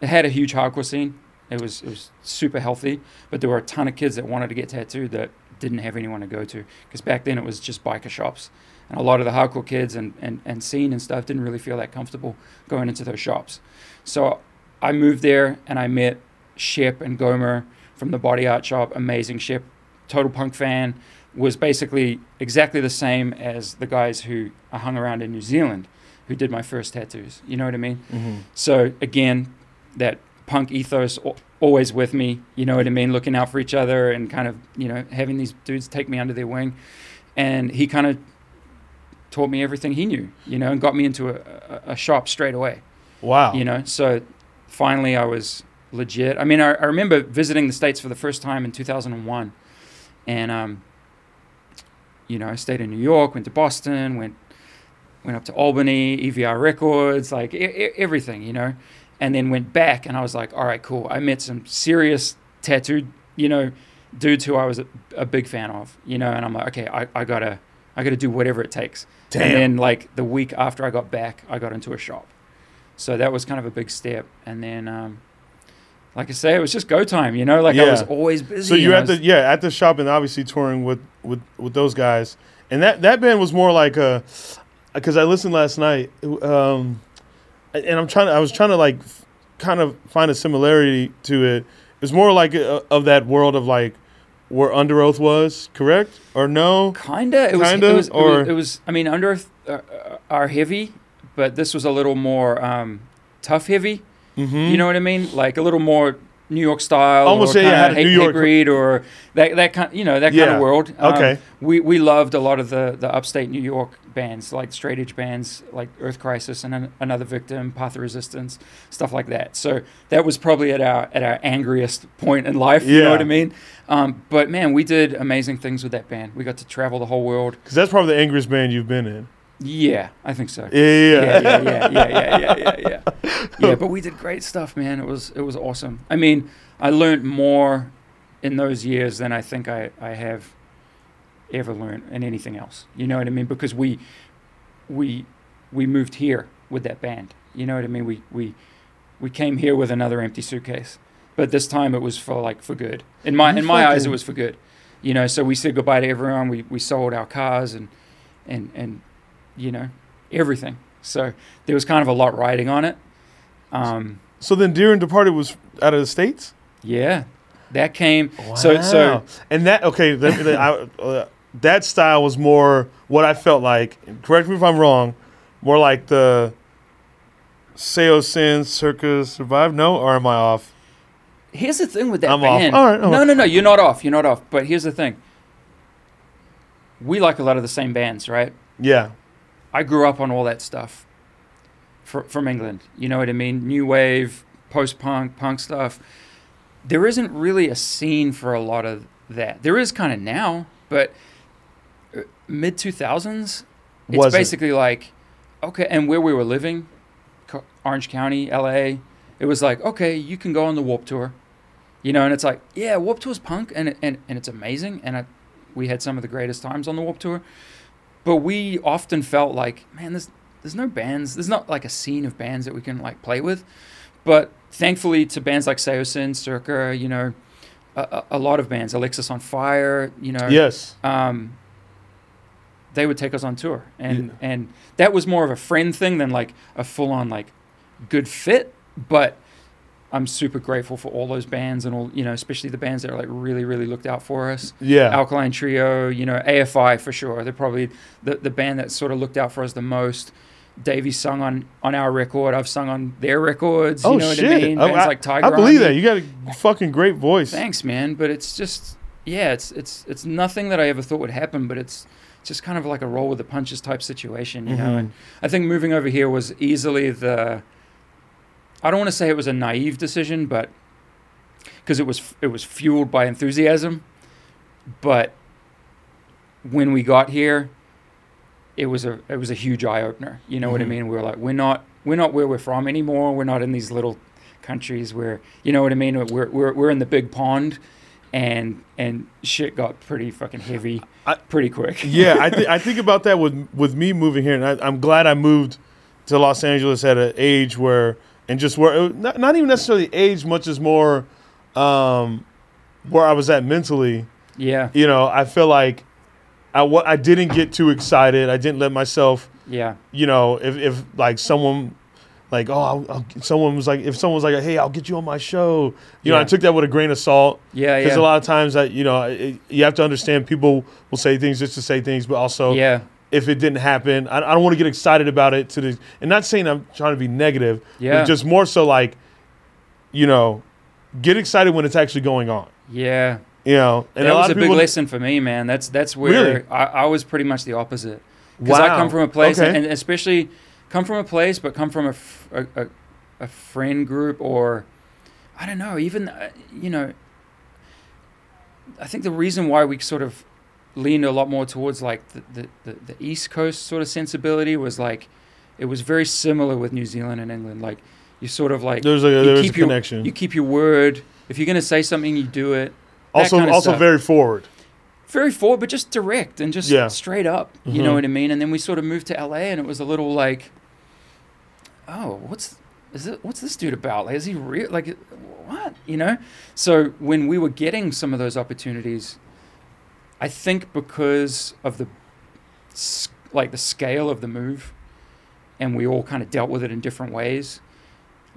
It had a huge hardcore scene. It was it was super healthy, but there were a ton of kids that wanted to get tattooed that didn't have anyone to go to because back then it was just biker shops, and a lot of the hardcore kids and, and and scene and stuff didn't really feel that comfortable going into those shops. So I moved there and I met Shep and Gomer from the Body Art Shop. Amazing Shep, total punk fan. Was basically exactly the same as the guys who I hung around in New Zealand, who did my first tattoos. You know what I mean? Mhm. So again, that punk ethos always with me. You know what I mean? Looking out for each other and kind of you know having these dudes take me under their wing, and he kind of taught me everything he knew. You know, and got me into a, a, a shop straight away. Wow. you know so finally i was legit. I mean I, I remember visiting the states for the first time in 2001 and um, you know i stayed in new york went to boston went went up to albany evr records like everything you know. And then went back and i was like all right cool. I met some serious tattooed you know dudes who i was a, a big fan of you know. And i'm like okay i, I gotta i gotta do whatever it takes Damn. and then like the week after i got back i got into a shop so that was kind of a big step. And then, um, like I say, it was just go time, you know. Like I was always busy. So and at the yeah at the shop and obviously touring with with with those guys, and that that band was more like a because I listened last night, um, and I'm trying to I was trying to like kind of find a similarity to it. It was more like a, of that world of like where Underoath was, correct or no? kinda. It was. Kinda, it was, it or- was. It was. I mean, Under uh, uh, are heavy, but this was a little more um, tough heavy. Mm-hmm. You know what I mean? Like a little more New York style, Almost, or yeah, yeah, had a New York- Hatebreed or that that kind. You know that kind Yeah. of world. Um, Okay. We we loved a lot of the the upstate New York bands, like straight edge bands, like Earth Crisis and An- Another Victim, Path of Resistance, stuff like that. So that was probably at our at our angriest point in life. Yeah. You know what I mean? Um, but man, we did amazing things with that band. We got to travel the whole world. Because that's probably the angriest band you've been in. Yeah, I think so. Yeah, yeah, yeah, yeah, yeah, yeah, yeah, yeah, yeah, yeah. Yeah, but we did great stuff, man. It was it was awesome. I mean, I learned more in those years than I think I, I have ever learned in anything else. You know what I mean? Because we we we moved here with that band. You know what I mean? We we we came here with another empty suitcase. But this time it was for like for good. In my in my eyes it was for good. You know, so we said goodbye to everyone. We we sold our cars and and and you know, everything. So there was kind of a lot riding on it. Um, So then Dear and Departed was out of the states. yeah, that came. So so and that okay, I, uh, that style was more what I felt like. Correct me if I'm wrong. More like the Saosin Circa Survive. No, or am I off? here's the thing with that I'm off. band. All right, I'm no, off. no, no, you're not off. You're not off. But here's the thing. We like a lot of the same bands, right? Yeah, I grew up on all that stuff fr- from England. You know what I mean? New wave, post punk, punk stuff. There isn't really a scene for a lot of that. There is kind of now, but mid 2000s, it's Wasn't. basically like, okay, and where we were living, Orange County, LA, it was like, okay, you can go on the Warp Tour. You know, and it's like, yeah, Warp Tour's punk, and, and, and it's amazing. And I, we had some of the greatest times on the Warp Tour but we often felt like, man, this there's no bands. There's not like a scene of bands that we can like play with. But thankfully, to bands like Saosin, Circa, you know, a, a, a lot of bands, Alexisonfire, you know, Yes. um, they would take us on tour, and Yeah. and that was more of a friend thing than like a full on like good fit. But I'm super grateful for all those bands and all you know, especially the bands that are like really really looked out for us. Yeah. Alkaline Trio, you know, AFI for sure. They're probably the the band that sort of looked out for us the most. Davey sung on on our record. I've sung on their records. You oh know shit! what I mean? Oh, Bands I, like Tiger I believe Army. that. You got a fucking great voice. Thanks, man. But it's just, yeah, it's it's it's nothing that I ever thought would happen. But it's just kind of like a roll with the punches type situation, you know. Mhm. And I think moving over here was easily the. I don't want to say it was a naive decision, but because it was it was fueled by enthusiasm, but when we got here, it was a it was a huge eye opener. You know what I Mhm. mean? We were like, we're not we're not where we're from anymore. We're not in these little countries where you know what I mean. We're we're we're in the big pond, and and shit got pretty fucking heavy I- pretty quick. yeah, I, th- I think about that with with me moving here, and I, I'm glad I moved to Los Angeles at an age where, and just where, not, not even necessarily age, much as more um, where I was at mentally. yeah, You know, I feel like I wa- I didn't get too excited. I didn't let myself, yeah, you know, if if like someone. Like oh, I'll, I'll, someone was like, if someone was like, hey, I'll get you on my show, you know, I took that with a grain of salt yeah, because yeah, a lot of times that you know it, you have to understand people will say things just to say things, but also yeah, if it didn't happen, I, I don't want to get excited about it. To the and not saying I'm trying to be negative, yeah, but just more so like, you know, get excited when it's actually going on. yeah. You know, and that was a big lesson for me, man. That's that's where Really? I, I was pretty much the opposite. Because Wow. I come from a place, Okay. and especially come from a place, but come from a a a friend group or I don't know, even uh, you know. I think the reason why we sort of leaned a lot more towards like the, the, the, the East Coast sort of sensibility was like it was very similar with New Zealand and England. Like you sort of like there's a you there's a keep your- connection. you keep your word. If you're gonna say something, you do it. that also, kind of also stuff. very forward. Very forward, but just direct and just Yeah. straight up. You Mhm. know what I mean? And then we sort of moved to LA, and it was a little like, oh, what's is it? What's this dude about? Like, is he real? Like, what? You know? So when we were getting some of those opportunities, I think because of the s- like the scale of the move, and we all kind of dealt with it in different ways.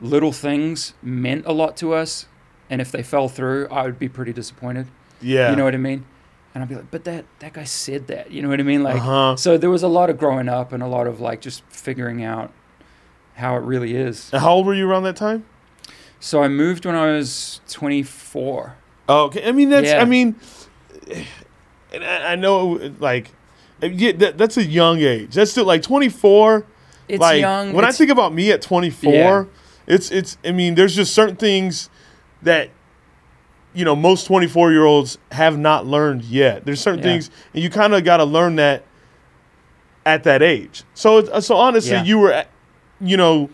Little things meant a lot to us, and if they fell through, I would be pretty disappointed. Yeah. You know what I mean? And I'd be like, but that that guy said that. You know what I mean? Like, uh-huh. so there was a lot of growing up and a lot of like just figuring out how it really is. How old were you around that time? So I moved when I was 24. Oh, okay. I mean, that's. Yeah. I mean, and I, I know, like, yeah, that, that's a young age. That's still like 24. It's like young. when I think about me at 24, Yeah. it's it's. I mean, there's just certain things that you know most 24 year olds have not learned yet. There's certain Yeah. things, and you kind of got to learn that at that age. So uh, so honestly, Yeah. you were, at, you know.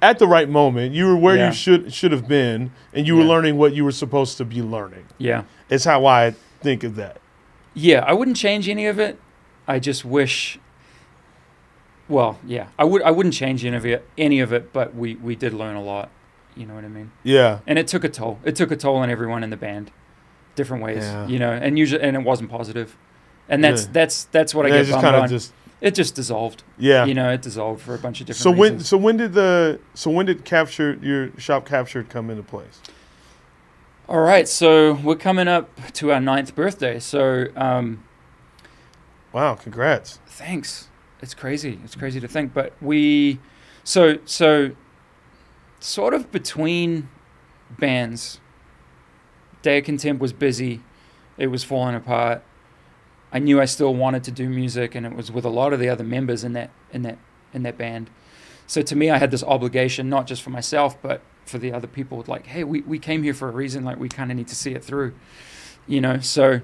At the right moment, you were where Yeah. you should should have been, and you were learning what you were supposed to be learning. yeah. It's how I think of that. Yeah, I wouldn't change any of it. I just wish. Well, yeah, I would. I wouldn't change any of it. Any of it, but we we did learn a lot. You know what I mean? Yeah, And it took a toll. It took a toll on everyone in the band, different ways. Yeah. You know, and usually, and it wasn't positive. And that's Yeah. that's that's what I Yeah, get just bummed on. just it just dissolved. yeah. You know, it dissolved for a bunch of different so when reasons. so when did the so when did capture your shop captured come into place? All right, so we're coming up to our ninth birthday. So um, Wow, congrats. thanks. It's crazy. It's crazy to think, but we, so so, sort of between bands. Day of Contempt was busy. It was falling apart. I knew I still wanted to do music, and it was with a lot of the other members in that in that in that band. So to me, I had this obligation, not just for myself, but for the other people. Like, hey, we, we came here for a reason. Like, we kind of need to see it through, you know. So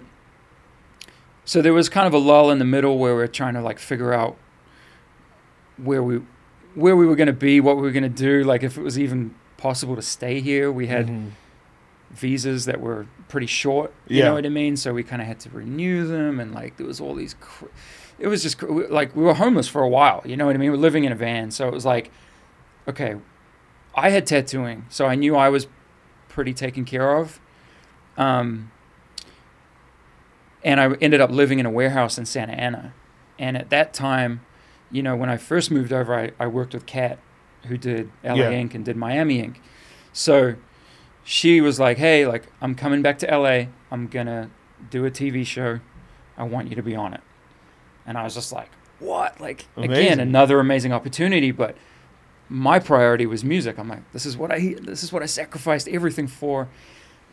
so there was kind of a lull in the middle where we are trying to like figure out where we where we were going to be, what we were going to do, like if it was even possible to stay here. We had Mhm. visas that were pretty short. You Yeah. know what I mean? So we kind of had to renew them, and like there was all these. Cr- it was just cr- like we were homeless for a while. You know what I mean? We were living in a van, so it was like, okay, I had tattooing, so I knew I was pretty taken care of. Um, and I ended up living in a warehouse in Santa Ana. And at that time, you know, when I first moved over, I, I worked with Kat, who did LA Yeah. Ink and did Miami Ink. So she was like, hey, like, I'm coming back to LA. I'm going to do a TV show. I want you to be on it. And I was just like, what? Like, again, another amazing opportunity. But my priority was music. I'm like, this is what I, this is what I sacrificed everything for.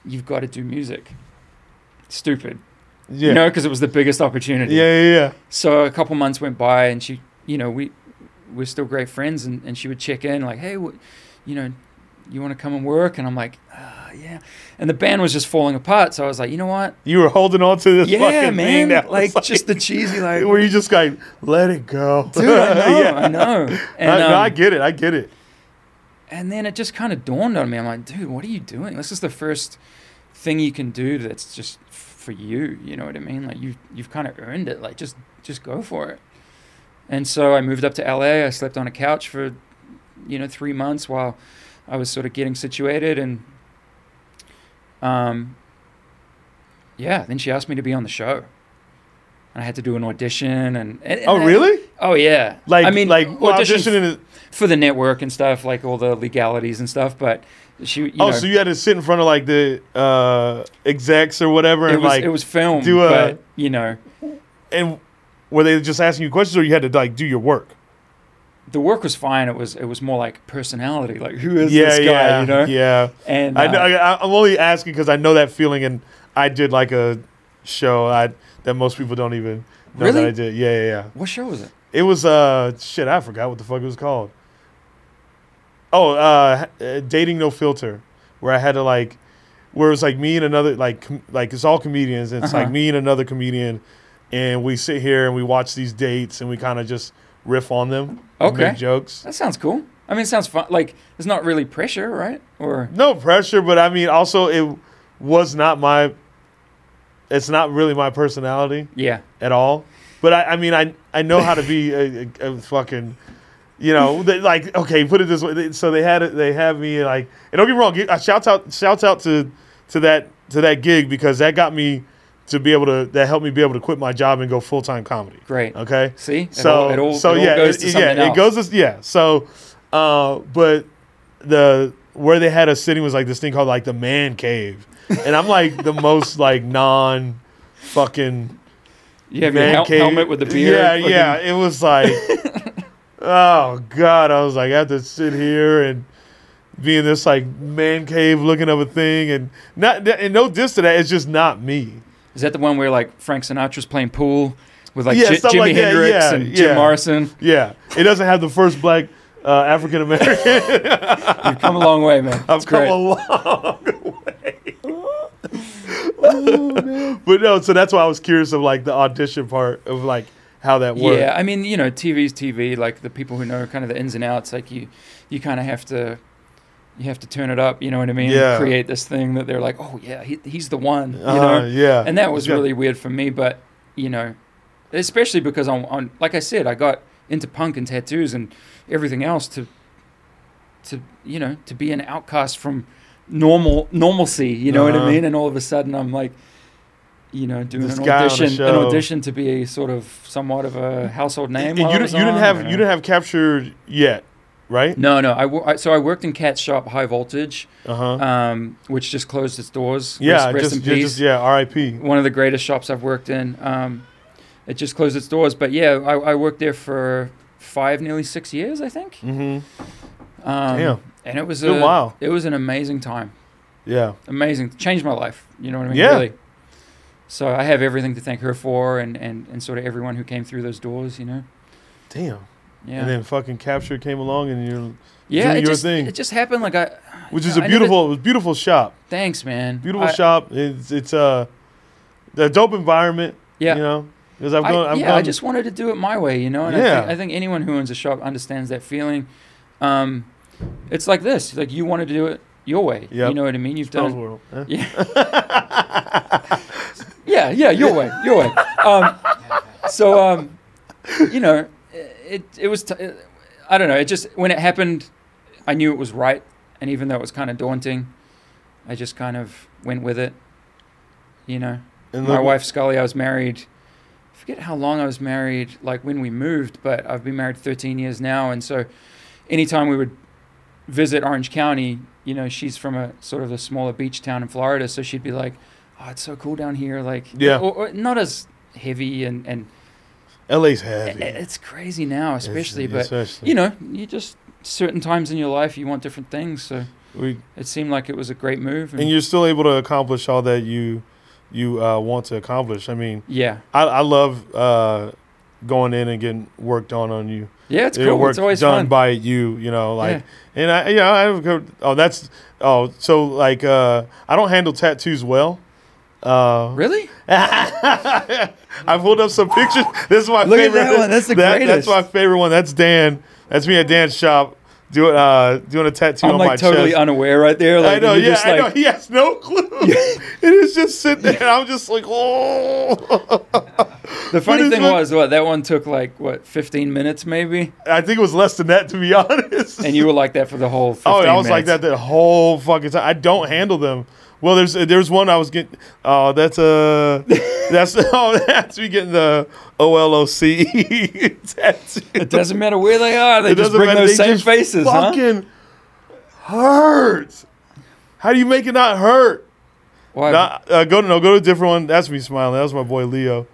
You've got to do music. Stupid Yeah. you know, because it was the biggest opportunity. yeah, yeah, yeah. So a couple months went by, and she, you know, we we're still great friends, and, and she would check in like, hey, what, you know, you want to come and work? And I'm like, ah, yeah. And the band was just falling apart, so I was like, you know what? You were holding on to this Yeah, fucking man, was like, just the cheesy like, where you just like let it go. dude, I know, yeah. I know. And I, no, I um, get it. I get it. and then it just kind of dawned on me. I'm like, dude, what are you doing? This is the first thing you can do that's just f- for you. You know what I mean? Like you, you've kind of earned it. Like just, just go for it. And so I moved up to LA. I slept on a couch for, you know, three months while I was sort of getting situated. And, um, yeah, then she asked me to be on the show. And I had to do an audition and, and Oh, and I- really? oh yeah. Like, I mean, like audition auditioning. For the network and stuff, like all the legalities and stuff. But she, you oh, know, so you had to sit in front of like the uh, execs or whatever, it and was like, it was filmed, do a- but you know, and were they just asking you questions, or you had to like do your work? the work was fine. It was it was more like personality, like who is yeah, this guy, yeah, you know? yeah. And I know, uh, I, I'm only asking because I know that feeling, and I did like a show I that most people don't even know Really? that I did. Yeah, yeah, yeah. what show was it? It was uh shit. I forgot what the fuck it was called. Oh, uh, uh, dating no filter, where I had to like, where it was like me and another like com- like it's all comedians. And it's Uh-huh. like me and another comedian, and we sit here and we watch these dates and we kind of just riff on them. Okay. make jokes. That sounds cool. I mean, it sounds fun. Like it's not really pressure, right? Or No pressure, but I mean, also it was not my. It's not really my personality. yeah, at all. But I, I mean, I I know how to be a, a, a fucking, you know, they, like okay, put it this way. They- So they had it. They have me like, and don't get me wrong. uh, Shouts out, shouts out to to that to that gig because that got me to be able to that helped me be able to quit my job and go full time comedy. great. Okay. See, it So all, it all, so it yeah, goes it, yeah, something it goes to, yeah. So, uh, but the where they had us sitting was like this thing called like the man cave, and I'm like the most like non fucking You have your man hel- cave. helmet with the beard. Yeah, fucking- yeah. It was like, oh god, I was like, I have to sit here and be in this like man cave looking of a thing, and not and no diss to that. It's just not me. Is that the one where like Frank Sinatra's playing pool with like Yeah, stuff Jimi like Hendrix yeah, and Jim. Morrison? Yeah, it doesn't have the first black uh, African American. You've come a long way, man. I've come great. a long way. but no, so that's why I was curious of like the audition part of like how that worked. Yeah, I mean, you know, TV's TV. Like the people who know kind of the ins and outs, like you, you kind of have to, you have to turn it up. You know what I mean? Yeah. Create this thing that they're like, oh yeah, he, he's the one. You Uh, know? yeah, And that was Yeah. really weird for me. But you know, especially because on, on like I said, I got into punk and tattoos and everything else to, to you know, to be an outcast from normal normalcy. You know what Uh-huh. I mean? And all of a sudden, I'm like. You know, doing This an guy on the audition, an audition to be a sort of somewhat of a household name. And you, didn't- you didn't have you didn't have captured yet, right? No, no. I, I so I worked in Kat's shop, High Voltage, Uh huh. um, which just closed its doors. yeah, rest, rest just, in peace. just yeah. R.I.P. One of the greatest shops I've worked in. Um, it just closed its doors, but yeah, I, I worked there for five, nearly six years, I think. Mm-hmm. Um, Damn. And it was a, while. It was an amazing time. Yeah. Amazing, changed my life. You know what I mean? Yeah. Really. So I have everything to thank her for, and, and, and sort of everyone who came through those doors. You know. Damn. Yeah. And then fucking capture came along, and you're yeah. doing It your just, thing. it just happened like I. which is I a never- beautiful, it was a beautiful shop. Thanks, man. Beautiful I- shop. It's it's uh, a dope environment. Yeah. You know, because I've gone. I, I've yeah, gone, I just wanted to do it my way, you know. And I, Yeah. think, I think anyone who owns a shop understands that feeling. Um, it's like this: like you wanted to do it your way. Yep. You know what I mean? You've Spells done World. eh? Yeah. yeah, yeah, your way, your way. Um, so, um, you know, it it was. T- I don't know. It just when it happened, I knew it was right, and even though it was kind of daunting, I just kind of went with it. You know, And my wife Scully, I was married. I forget how long I was married, like when we moved, but I've been married 13 years now, and so anytime we would visit Orange County, you know, she's from a sort of a smaller beach town in Florida, so she'd be like, "Oh, it's so cool down here," like, Yeah. or, or not as heavy and and LA's i- heavy. it's crazy now, especially, It's- but especially. you know, you just certain times in your life you want different things, so We, it seemed like it was a great move, and you're still able to accomplish all that you you uh, want to accomplish. I mean, yeah, I, I love uh, going in and getting work done on you. yeah, it's You know, cool. work It's always done fun. by you. You know, like, Yeah. and I, yeah, I have a oh, that's, oh, so like, uh, I don't handle tattoos well. Uh, Really? I pulled up some pictures. This is my Look at favorite. that one. That's the That's greatest. my favorite one. That's Dan. That's me at Dan's shop doing uh doing a tattoo I'm on like my totally chest. unaware right there. Like, I know, yeah, just I know. He has no clue. it is just sitting there. I'm just like, oh. The funny thing what- was, what that one took like what 15 minutes maybe, I think it was less than that, to be honest. and you were like that for the whole. 15 Oh, I was like that the whole fucking time. I don't handle them. Well, there's there's one I was getting. Oh, that's uh that's oh that's me getting the OLOC tattoo. It doesn't matter where they are; they It just bring matter, those they same faces, huh? Fucking hurts. How do you make it not hurt? Why? Nah, uh, go to no, go to a different one. That's me smiling. That was my boy Leo.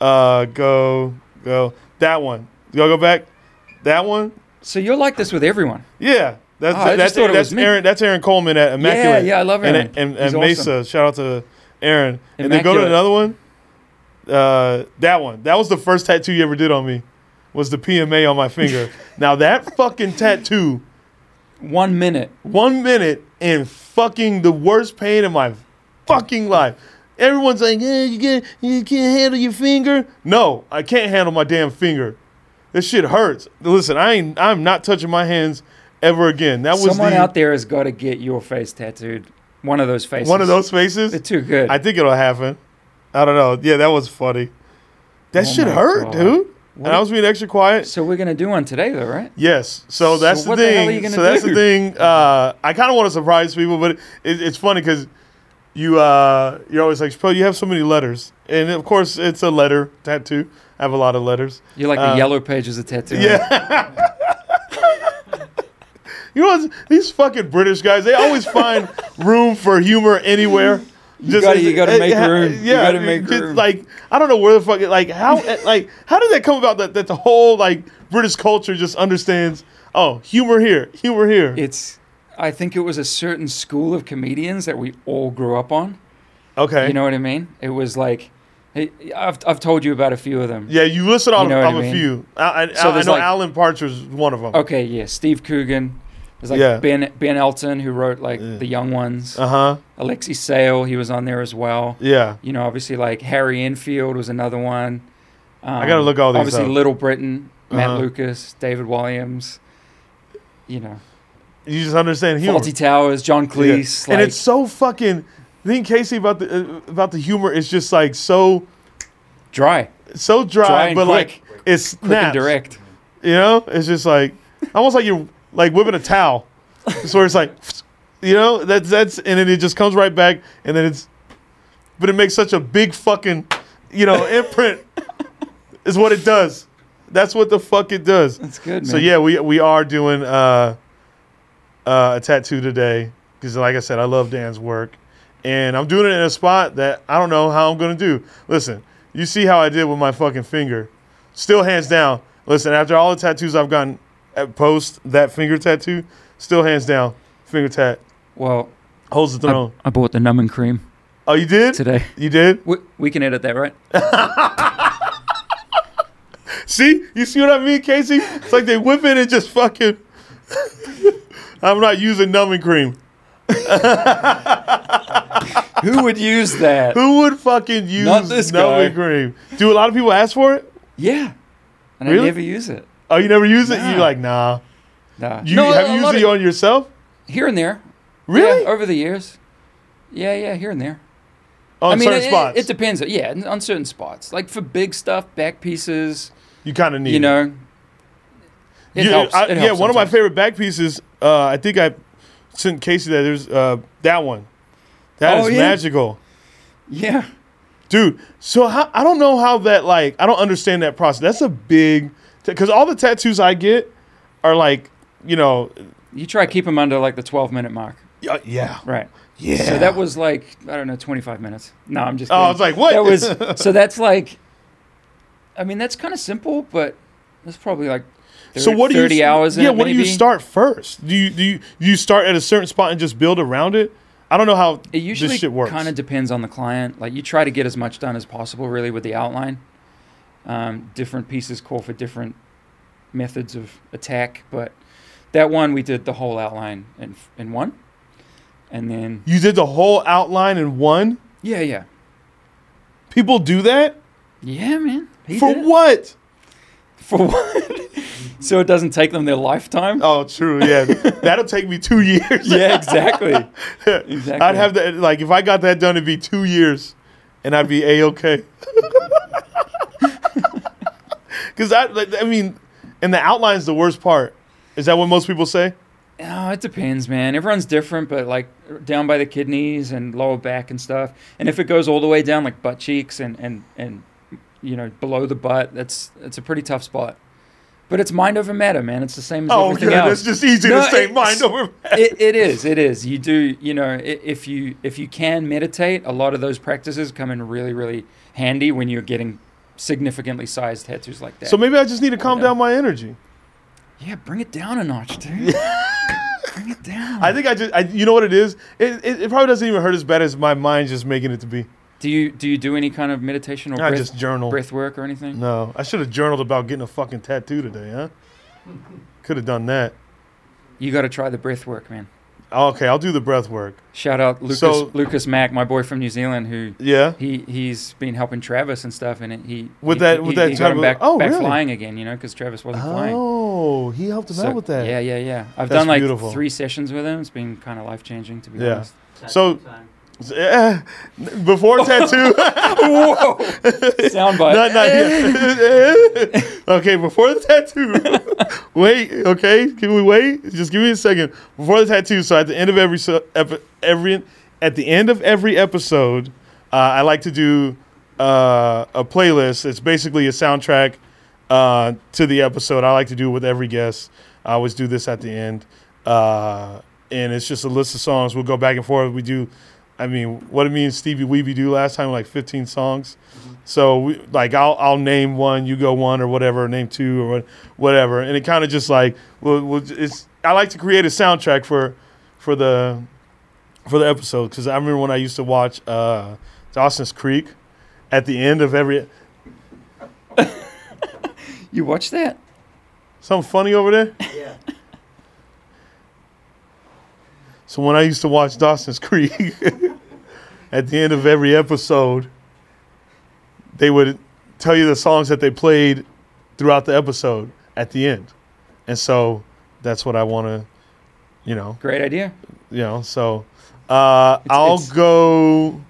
Uh, go go that one. Y'all go back. That one. so you're like this with everyone. Yeah, that's Oh, just that's that's. Aaron. That's Aaron Coleman at Immaculate. yeah, I love and Aaron. and, and, He's Mesa. awesome. Shout out to Aaron. And then go to another one. Uh, that one. That was the first tattoo you ever did on me. Was the PMA on my finger. now that fucking tattoo, One minute. one minute and fucking the worst pain in my fucking life. Everyone's like, eh, you can't, you can't handle your finger. No, I can't handle my damn finger. This shit hurts. Listen, I ain't. I'm not touching my hands ever again. That was Someone the, out there has got to get your face tattooed. One of those faces. one of those faces. They're too good. I think it'll happen. I don't know. Yeah, that was funny. That Oh shit hurt, God. dude. What- And I was being extra quiet. so we're gonna do one today, though, right? Yes. So that's So the the thing. hell are you gonna so that's do? the thing. Uh, I kind of want to surprise people, but it, it's funny because you uh, you're always like, "Chappelle, you have so many letters," and of course, it's a letter tattoo. I have a lot of letters. You're like the Uh, yellow pages of tattoo. Yeah. you know, these fucking British guys, they always find room for humor anywhere. You gotta- you gotta make room. You Yeah, gotta make just room. Like I don't know where the fuck, it- like how, eh, like how did that come about that, that the whole like British culture just understands? Oh, humor here, humor here. It's. I think it was a certain school of comedians that we all grew up on. okay. You know what I mean? It was like, I've I've told you about a few of them. yeah, you listed on, You know I a mean? few. I, I, So I know like- Alan Partridge is one of them. Okay, yeah, Steve Coogan. There's like Yeah. Ben Ben Elton who wrote like Yeah. the young ones. Uh huh. Alexei Sayle, he was on there as well. Yeah. You know, obviously like Harry Enfield was another one. Um, I gotta look all these Obviously, up. Little Britain, Matt Uh-huh. Lucas, David Walliams. You know, You just understand humor. Fawlty Towers, John Yeah. Cleese. and like- it's so fucking. The thing Casey about the uh, about the humor is just like so dry, so dry, Dry but quick. like it's quick and direct. You know, it's just like almost like you're like whipping a towel. so it's like, you know, that's that's and then it just comes right back, and then it's, but it makes such a big fucking, you know, imprint. is what it does. That's what the fuck it does. That's good, man. So yeah, we we are doing uh, uh, a tattoo today because, like I said, I love Dan's work, and I'm doing it in a spot that I don't know how I'm gonna do. Listen, you see how I did with my fucking finger, still hands down. Listen, after all the tattoos I've gotten post that finger tattoo, still hands down finger tat Well, holds the I, throne. I bought the numbing cream oh, you did? today. You did? We, we can edit that, right? See, you see what I mean, Casey? It's like they whip it and just fucking. I'm not using numbing cream. Who would use that? Who would fucking use Not this numbing guy. cream? Do a lot of people ask for it? Yeah, and Really? I never use it. Oh, you never use it? Nah. You're like, nah. Nah. You No, have a you used it on yourself? here and there. Really? Yeah, over the years. Yeah, yeah, here and there. On I mean, certain it, spots. It, it depends. Yeah, on certain spots. Like for big stuff, back pieces, you kind of need you know. It You- helps. I- it yeah, helps one of my favorite back pieces. Uh, I think I sent Casey that. There's uh, that one. That is Oh, yeah? magical, Yeah. dude. So how, I don't know how that like. I don't understand that process. That's a big because all the tattoos I get are like you know. You try to keep them under like the 12 minute mark. Yeah, yeah, Right. yeah. So that was like, I don't know, 25 minutes. No, I'm just Oh, kidding. I was like, what? That was, so that's like, I mean, that's kind of simple, but that's probably like 30, so what do 30 you? hours in Yeah, it, what do you maybe. start first? Do you do you, do you start at a certain spot and just build around it? I don't know how It usually this shit works. kind of depends on the client. Like you try to get as much done as possible, really, with the outline. Um, different pieces call for different methods of attack, but that one we did the whole outline in in one, and then you did the whole outline in one. yeah, yeah, People do that yeah, man. He for what? For what? so it doesn't take them their lifetime. Oh, true. Yeah, that'll take me two years. Yeah, exactly. Exactly. I'd have that. Like, if I got that done, it'd be two years, and I'd be a okay. Because I, like, I mean, and the outline's the worst part. Is that what most people say? Oh, it depends, man. Everyone's different, but like down by the kidneys and lower back and stuff. And if it goes all the way down, like butt cheeks and and and you know below the butt, that's it's a pretty tough spot. But it's mind over matter, man. It's the same as Oh, everything yeah, else. that's just easy No, to say. Mind over. it, it is. It is. You do. You know, if you if you can meditate, a lot of those practices come in really really handy when you're getting significantly sized tattoos like that. So maybe I just need to calm down my energy. yeah, bring it down a notch, dude. bring it down. I think I just, I, you know what it is? It, it, it probably doesn't even hurt as bad as my mind's just making it to be. Do you do you do any kind of meditation or I breath, just journal. breath work or anything? No, I should have journaled about getting a fucking tattoo today, huh? Could have done that. You got to try the breath work, man. Oh, okay, I'll do the breath work. Shout out Lucas So- Lucas Mack, my boy from New Zealand, who Yeah. he he's been helping Travis and stuff, and he With he- that- he, with that he type got him of- back, oh, back really? flying again, you know, because Travis wasn't flying. Oh, he helped him So- out with that. Yeah, yeah, yeah. I've That's done like beautiful. three sessions with him. It's been kind of life changing, to be Yeah. honest. So- Eh, before tattoo. Whoa! Soundbite. not, not okay, before the tattoo. wait, okay. Can we wait? Just give me a second. Before the tattoo, so at the end of every so, epi- every at the end of every episode, uh, I like to do uh, a playlist. It's basically a soundtrack uh, to the episode. I like to do with every guest. I always do this at the end, uh, and it's just a list of songs. We'll go back and forth. We do. I mean, what did me and Stevie Weeby do last time? Like 15 songs. So we, like I'll I'll name one, you go one or whatever, name two or what, whatever, and it kind of just like well, well, it's I like to create a soundtrack for for the for the episode because I remember when I used to watch uh, Dawson's Creek at the end of every You watch that? something funny over there. Yeah. So when I used to watch Dawson's Creek, at the end of every episode, they would tell you the songs that they played throughout the episode at the end, and so that's what I want to, you know, Great idea. you know. So uh, It's- I'll it's- go.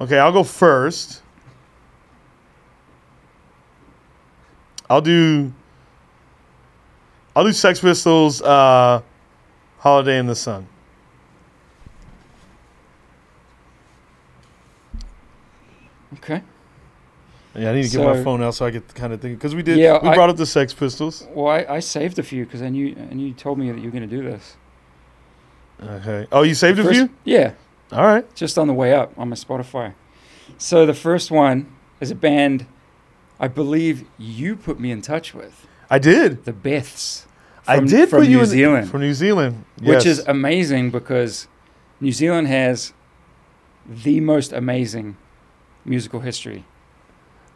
Okay, I'll go first. I'll do. I'll do Sex Pistols. Uh, Holiday in the Sun. Okay. Yeah, I need to get my phone out so I get kind of think because we did. Yeah, we I- brought up the Sex Pistols. Well, I, I saved a few because I knew and you told me that you were going to do this. Okay. Oh, you saved a few. Yeah, All right. just on the way up on my Spotify. So the first one is a band I believe you put me in touch with, I did. the Beths. I did from New in Zealand, from New Zealand, which is amazing because New Zealand has the most amazing musical history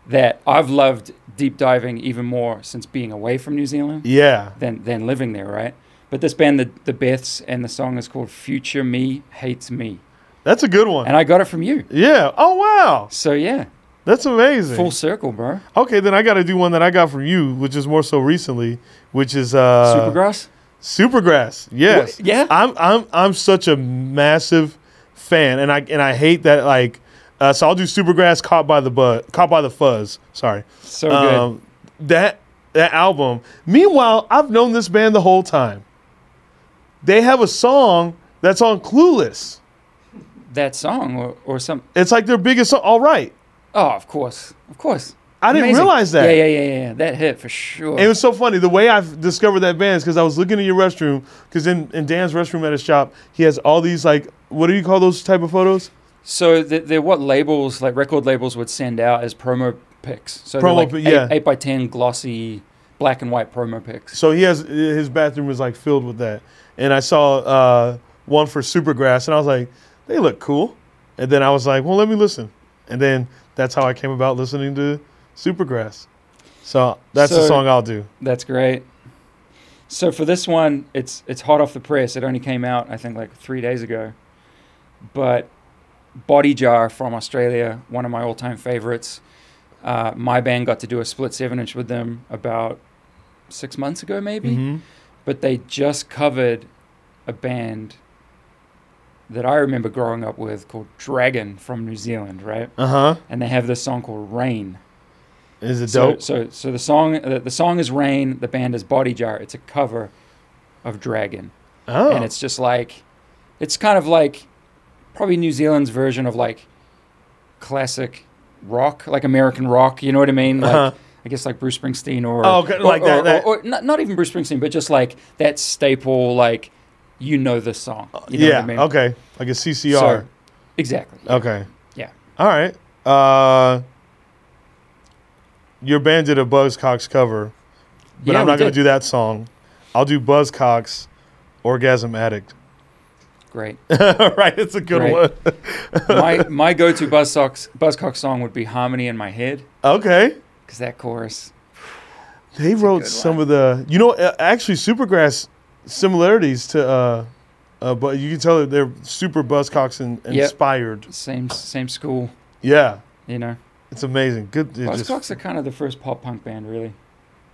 that I've loved deep diving even more since being away from New Zealand yeah. than than living there, right? But this band, the the Beths, and the song is called "Future Me Hates Me," That's a good one. and I got it from you. yeah. Oh wow, So yeah, that's amazing. full circle, bro. Okay, then I got to do one that I got from you, which is more so recently, which is uh, Supergrass. Supergrass. Yes. What? Yeah? I'm I'm I'm such a massive fan, and I and I hate that like. Uh, so I'll do Supergrass, caught by the buzz, caught by the fuzz. Sorry. So good. Um, that that album. Meanwhile, I've known this band the whole time. They have a song that's on Clueless. that song or, or some. It's like their biggest song. All right. Oh, of course, of course. I didn't realize that. Yeah, yeah, yeah, yeah. That hit for sure. It was so funny. The way I discovered that band is because I was looking in your restroom. Because in, in Dan's restroom at his shop, he has all these like what do you call those type of photos? So th- they're what labels, like record labels, would send out as promo pics. So Promo like pi- eight, yeah. eight by ten glossy black and white promo pics. So he has his bathroom is like filled with that. And I saw uh, one for Supergrass, and I was like, they look cool. And then I was like, well, let me listen. And then that's how I came about listening to Supergrass. So that's the song I'll do. That's great. So for this one, it's it's hot off the press. It only came out, I think, like three days ago. But Body Jar from Australia, one of my all-time favorites. Uh, my band got to do a split seven-inch with them about six months ago, maybe. hmm But they just covered a band that I remember growing up with called Dragon from New Zealand, right? Uh huh. And they have this song called Rain. Is it So, dope? so, so the song, the, the song is Rain. The band is Body Jar. It's a cover of Dragon, oh. and it's just like, it's kind of like, probably New Zealand's version of like, classic rock, like American rock. You know what I mean? Like, Uh-huh. I guess like Bruce Springsteen or Oh, okay, or- like that- or, that- or, or not, not even Bruce Springsteen, but just like that staple, like you know the song. You know yeah. what I mean? Okay. Like a CCR. So- Exactly. okay. Yeah. All right. Uh, your band did a Buzzcocks cover, but Yeah, I'm not going to do that song. I'll do Buzzcocks, Orgasm Addict. Great. right, it's a good Great. one. my my go-to Buzzcocks Buzzcocks song would be Harmony in My Head Okay. because that chorus. They wrote some one. of the, you know, actually Supergrass similarities to, uh, uh, but you can tell that they're super Buzzcocks in, Yep. inspired. Same same school, Yeah, you know. it's amazing. Good. it just- Buzzcocks are kind of the first pop punk band, really.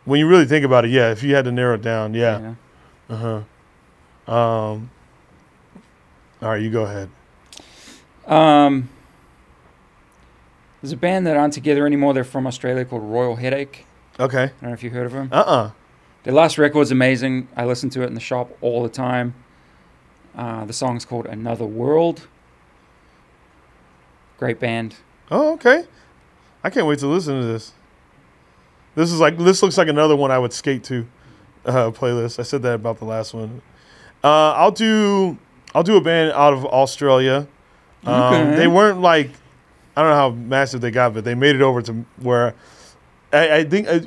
when you really think about it, yeah. If you had to narrow it down, yeah. Know? Uh huh. Um. All right, you go ahead. Um, there's a band that aren't together anymore. They're from Australia called Royal Headache. Okay. I don't know if you heard of them. Uh uh Their last record's amazing. I listen to it in the shop all the time. Uh, the song's called Another World. Great band. Oh, okay. I can't wait to listen to this. This is like this looks like another one I would skate to uh, playlist. I said that about the last one. Uh, I'll do I'll do a band out of Australia. Um, Okay. They weren't like I don't know how massive they got, but they made it over to where I, I think I,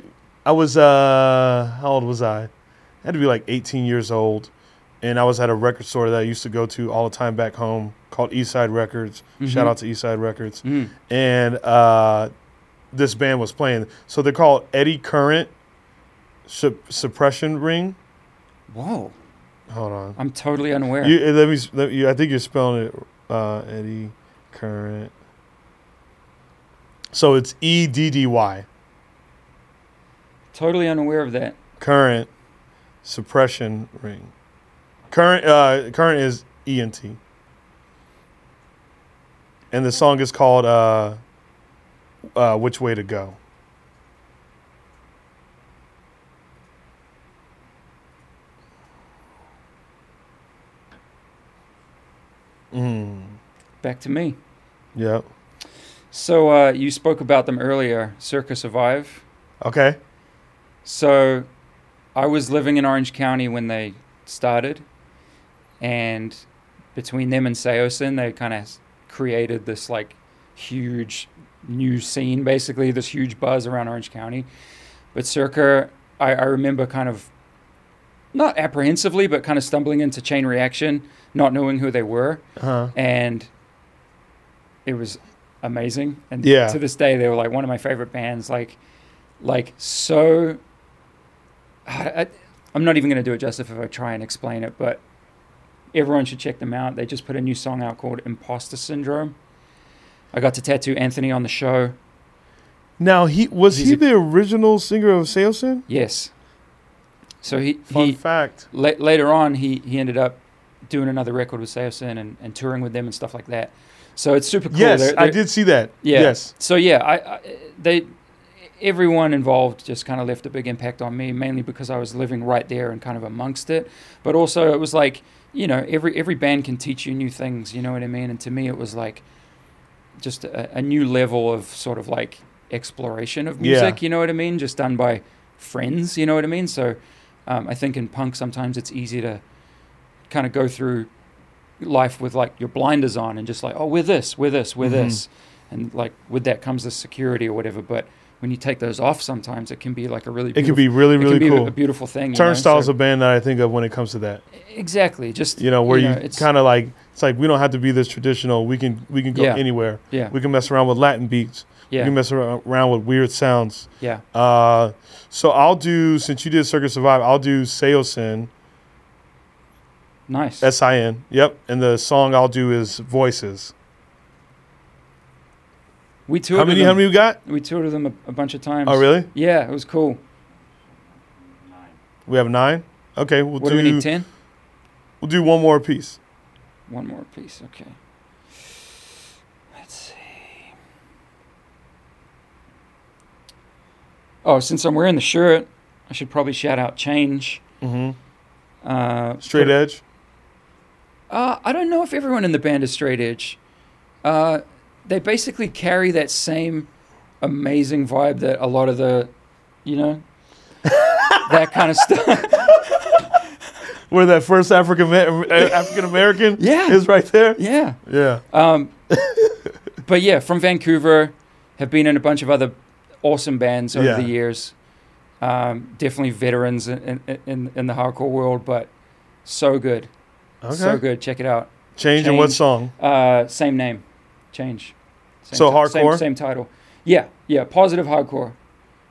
I was uh, how old was I? I had to be like 18 years old, and I was at a record store that I used to go to all the time back home called Eastside Records. Shout Mhm. out to Eastside Records Mm. and uh, this band was playing. So they're called Eddy Current Sup- Suppression Ring. Whoa. Hold on. I'm totally unaware. You, uh, let me. Let you, I think you're spelling it uh, Eddy Current. So it's E D D Y. totally unaware of that. Current Suppression Ring. Current. Uh, current is E N T. And the song is called uh, uh, "Which Way to Go." Mm. Back to me. Yep. So uh, you spoke about them earlier, Circa Survive. Okay. So I was living in Orange County when they started, and between them and Saosin, they kind of created this like huge new scene, basically this huge buzz around Orange County. But Circa, I, I remember kind of not apprehensively, but kind of stumbling into Chain Reaction, not knowing who they were, Uh-huh. and it was amazing. And Yeah. to this day, they were like one of my favorite bands. Like, like so. I, I'm not even going to do it justice if I try and explain it, but everyone should check them out. They just put a new song out called Imposter Syndrome. I got to tattoo Anthony on the show. Now he was He's he a- the original singer of Saosin? Yes. So he Fun he fact. la- later on he he ended up doing another record with Saosin and, and touring with them and stuff like that. So it's super cool. Yes, They're- I they're- did see that. Yeah. Yes. So yeah, I, I they everyone involved just kind of left a big impact on me, mainly because I was living right there and kind of amongst it. But also it was like you know every every band can teach you new things. You know what I mean? And to me it was like just a, a new level of sort of like exploration of Yeah. music. You know what I mean? Just done by friends. You know what I mean? So um, I think in punk sometimes it's easy to kind of go through life with like your blinders on and just like oh we're this we're this we're Mhm. this and like with that comes the security or whatever but when you take those off sometimes it can be like a really It could be really, it really can be cool. a, a beautiful thing you know? Turnstile is So- a band that I think of when it comes to that. exactly just You know, where you, it's kind of like it's like we don't have to be this traditional. We can we can go Yeah. anywhere. yeah We can mess around with Latin beats. Yeah can mess around with weird sounds. yeah Uh, so I'll do since you did Circa Survive, I'll do Saosin, nice S I N. Yep, and the song I'll do is Voices. we toured How many? them. How many you got? we toured them a, a bunch of times Oh, really? yeah it was cool We have nine. Okay, we'll what do. do we need 10 We'll do one more piece. one more piece okay let's see oh since i'm wearing the shirt i should probably shout out change hmm uh, Straight for- edge. Uh, I don't know if everyone in the band is straight edge. Uh, they basically carry that same amazing vibe that a lot of the, you know, that kind of stuff. Where that first African African American Yeah. is right there. yeah. Yeah. Um, but yeah, from Vancouver, have been in a bunch of other awesome bands over Yeah. the years. Um, definitely veterans in, in, in, in the hardcore world, but so good. Okay. So good. Check it out. Change in what song? Uh, same name, change. Same So ti- hardcore? Same, same title. Yeah, yeah. Positive hardcore.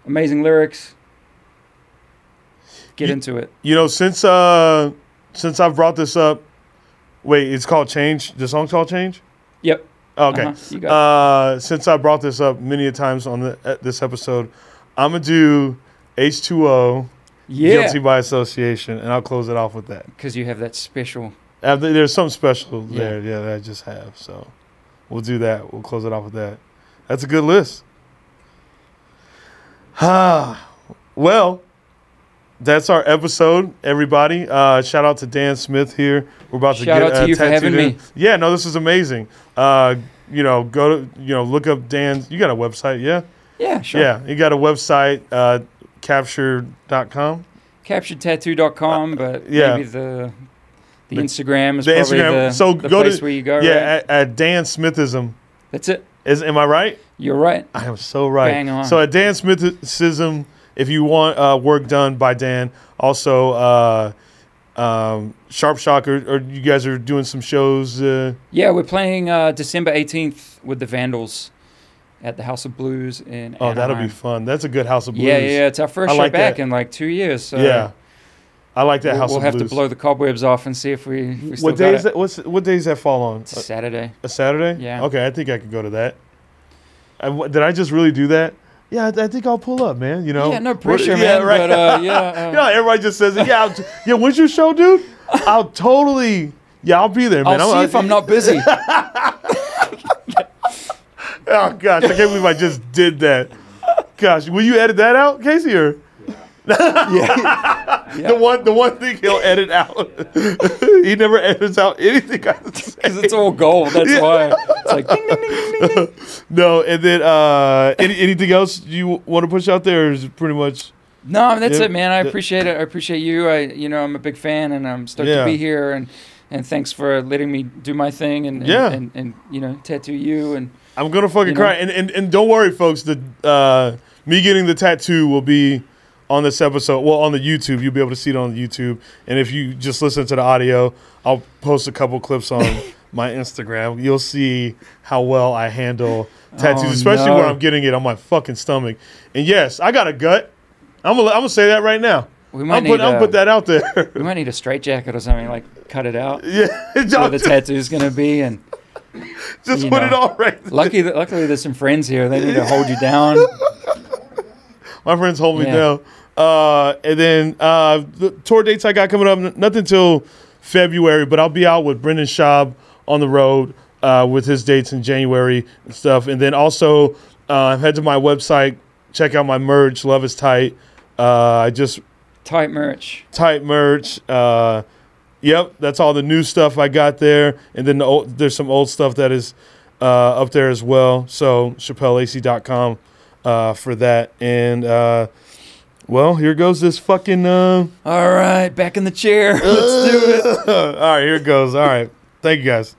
Amazing lyrics. Get You- into it. You know, since uh since I've brought this up, wait, it's called Change. The song's called Change. Yep. Okay. Uh-huh, you got. Uh, since I brought this up many a times on the, uh, this episode, I'm gonna do H2O yeah. Guilty by Association, and I'll close it off with that. Because you have that special. Uh, there's something special Yeah. there, yeah, that I just have. So we'll do that. We'll close it off with that. That's a good list. Ah, well, that's our episode, everybody. Uh, shout out to Dan Smith here. We're about to Shout get out to uh, you for having in. me. Yeah, no, this is amazing. Uh, you know, go to you know look up Dan's. You got a website, yeah? Yeah, sure. Yeah, you got a website, uh, capture.com. CapturedTattoo.com, but Uh, yeah. maybe the the The- Instagram is the probably Instagram- the, so the go to- where you go. yeah, right? at, at Dan Smithism. That's it. Is am I right? You're right. I am so right. Bang on. So at Dan Smithism, if you want uh, work done by Dan, also uh, um, Sharp Shocker, or you guys are doing some shows. Uh, Yeah, we're playing uh, December 18th with the Vandals at the House of Blues in oh, that'll be fun. That's a good House of Blues. Yeah, yeah. It's our first I show like back that. in like two years. So yeah. I like that we'll, House we'll have Blues. to blow the cobwebs off and see if we, if we still what day is that? What's what days that fall on? It's a Saturday. A Saturday? Yeah. Okay, I think I could go to that. I, did I just really do that? Yeah, I, I think I'll pull up, man. You know. yeah, no pressure, yeah, man. right. But uh, yeah, uh, Yeah, everybody just says it. Yeah, I'll, yeah. When's your show, dude? I'll totally. Yeah, I'll be there, man. I'll see if I'm not busy. Oh gosh, I can't believe I just did that. Gosh, will you edit that out, Casey? Or the one, the one thing he'll edit out. he never edits out anything I say. Because it's all gold. That's Yeah. why. It's like ding, ding, ding, ding, ding. No, and then uh, any, anything else you want to push out there? Is it pretty much? No, that's Yeah. it, man. I appreciate it. I appreciate you. I, you know, I'm a big fan, and I'm stoked Yeah. to be here. And and thanks for letting me do my thing, and and, Yeah. and, and you know, tattoo you. And I'm gonna fucking You know? cry. And, and and don't worry, folks. The uh, me getting the tattoo will be on this episode. Well, on the YouTube, you'll be able to see it on the YouTube. And if you just listen to the audio, I'll post a couple clips on my Instagram. You'll see how well I handle tattoos, Oh, especially no. when I'm getting it on my fucking stomach. And yes, I got a gut. I'm gonna I'm gonna say that right now. we might I'm need put a, put that out there. we might need a straight jacket or something. Like cut it out yeah, where just, the tattoo's gonna be. And just put know. it all right. there. lucky, luckily, there's some friends here. They need to hold you down. My friends hold me Yeah. down. Uh, and then uh, the tour dates I got coming up, nothing till February, but I'll be out with Brendan Schaub on the road uh, with his dates in January and stuff. And then also uh, head to my website, check out my merch. Love is tight. Uh, I just Tight merch. tight merch. Uh, yep, that's all the new stuff I got there, and then the old, there's some old stuff that is uh, up there as well. So ChappelleAC.com uh, for that, and uh, well, here goes this fucking. Uh, All right, back in the chair. Let's do it. all right, here it goes. All right, thank you guys.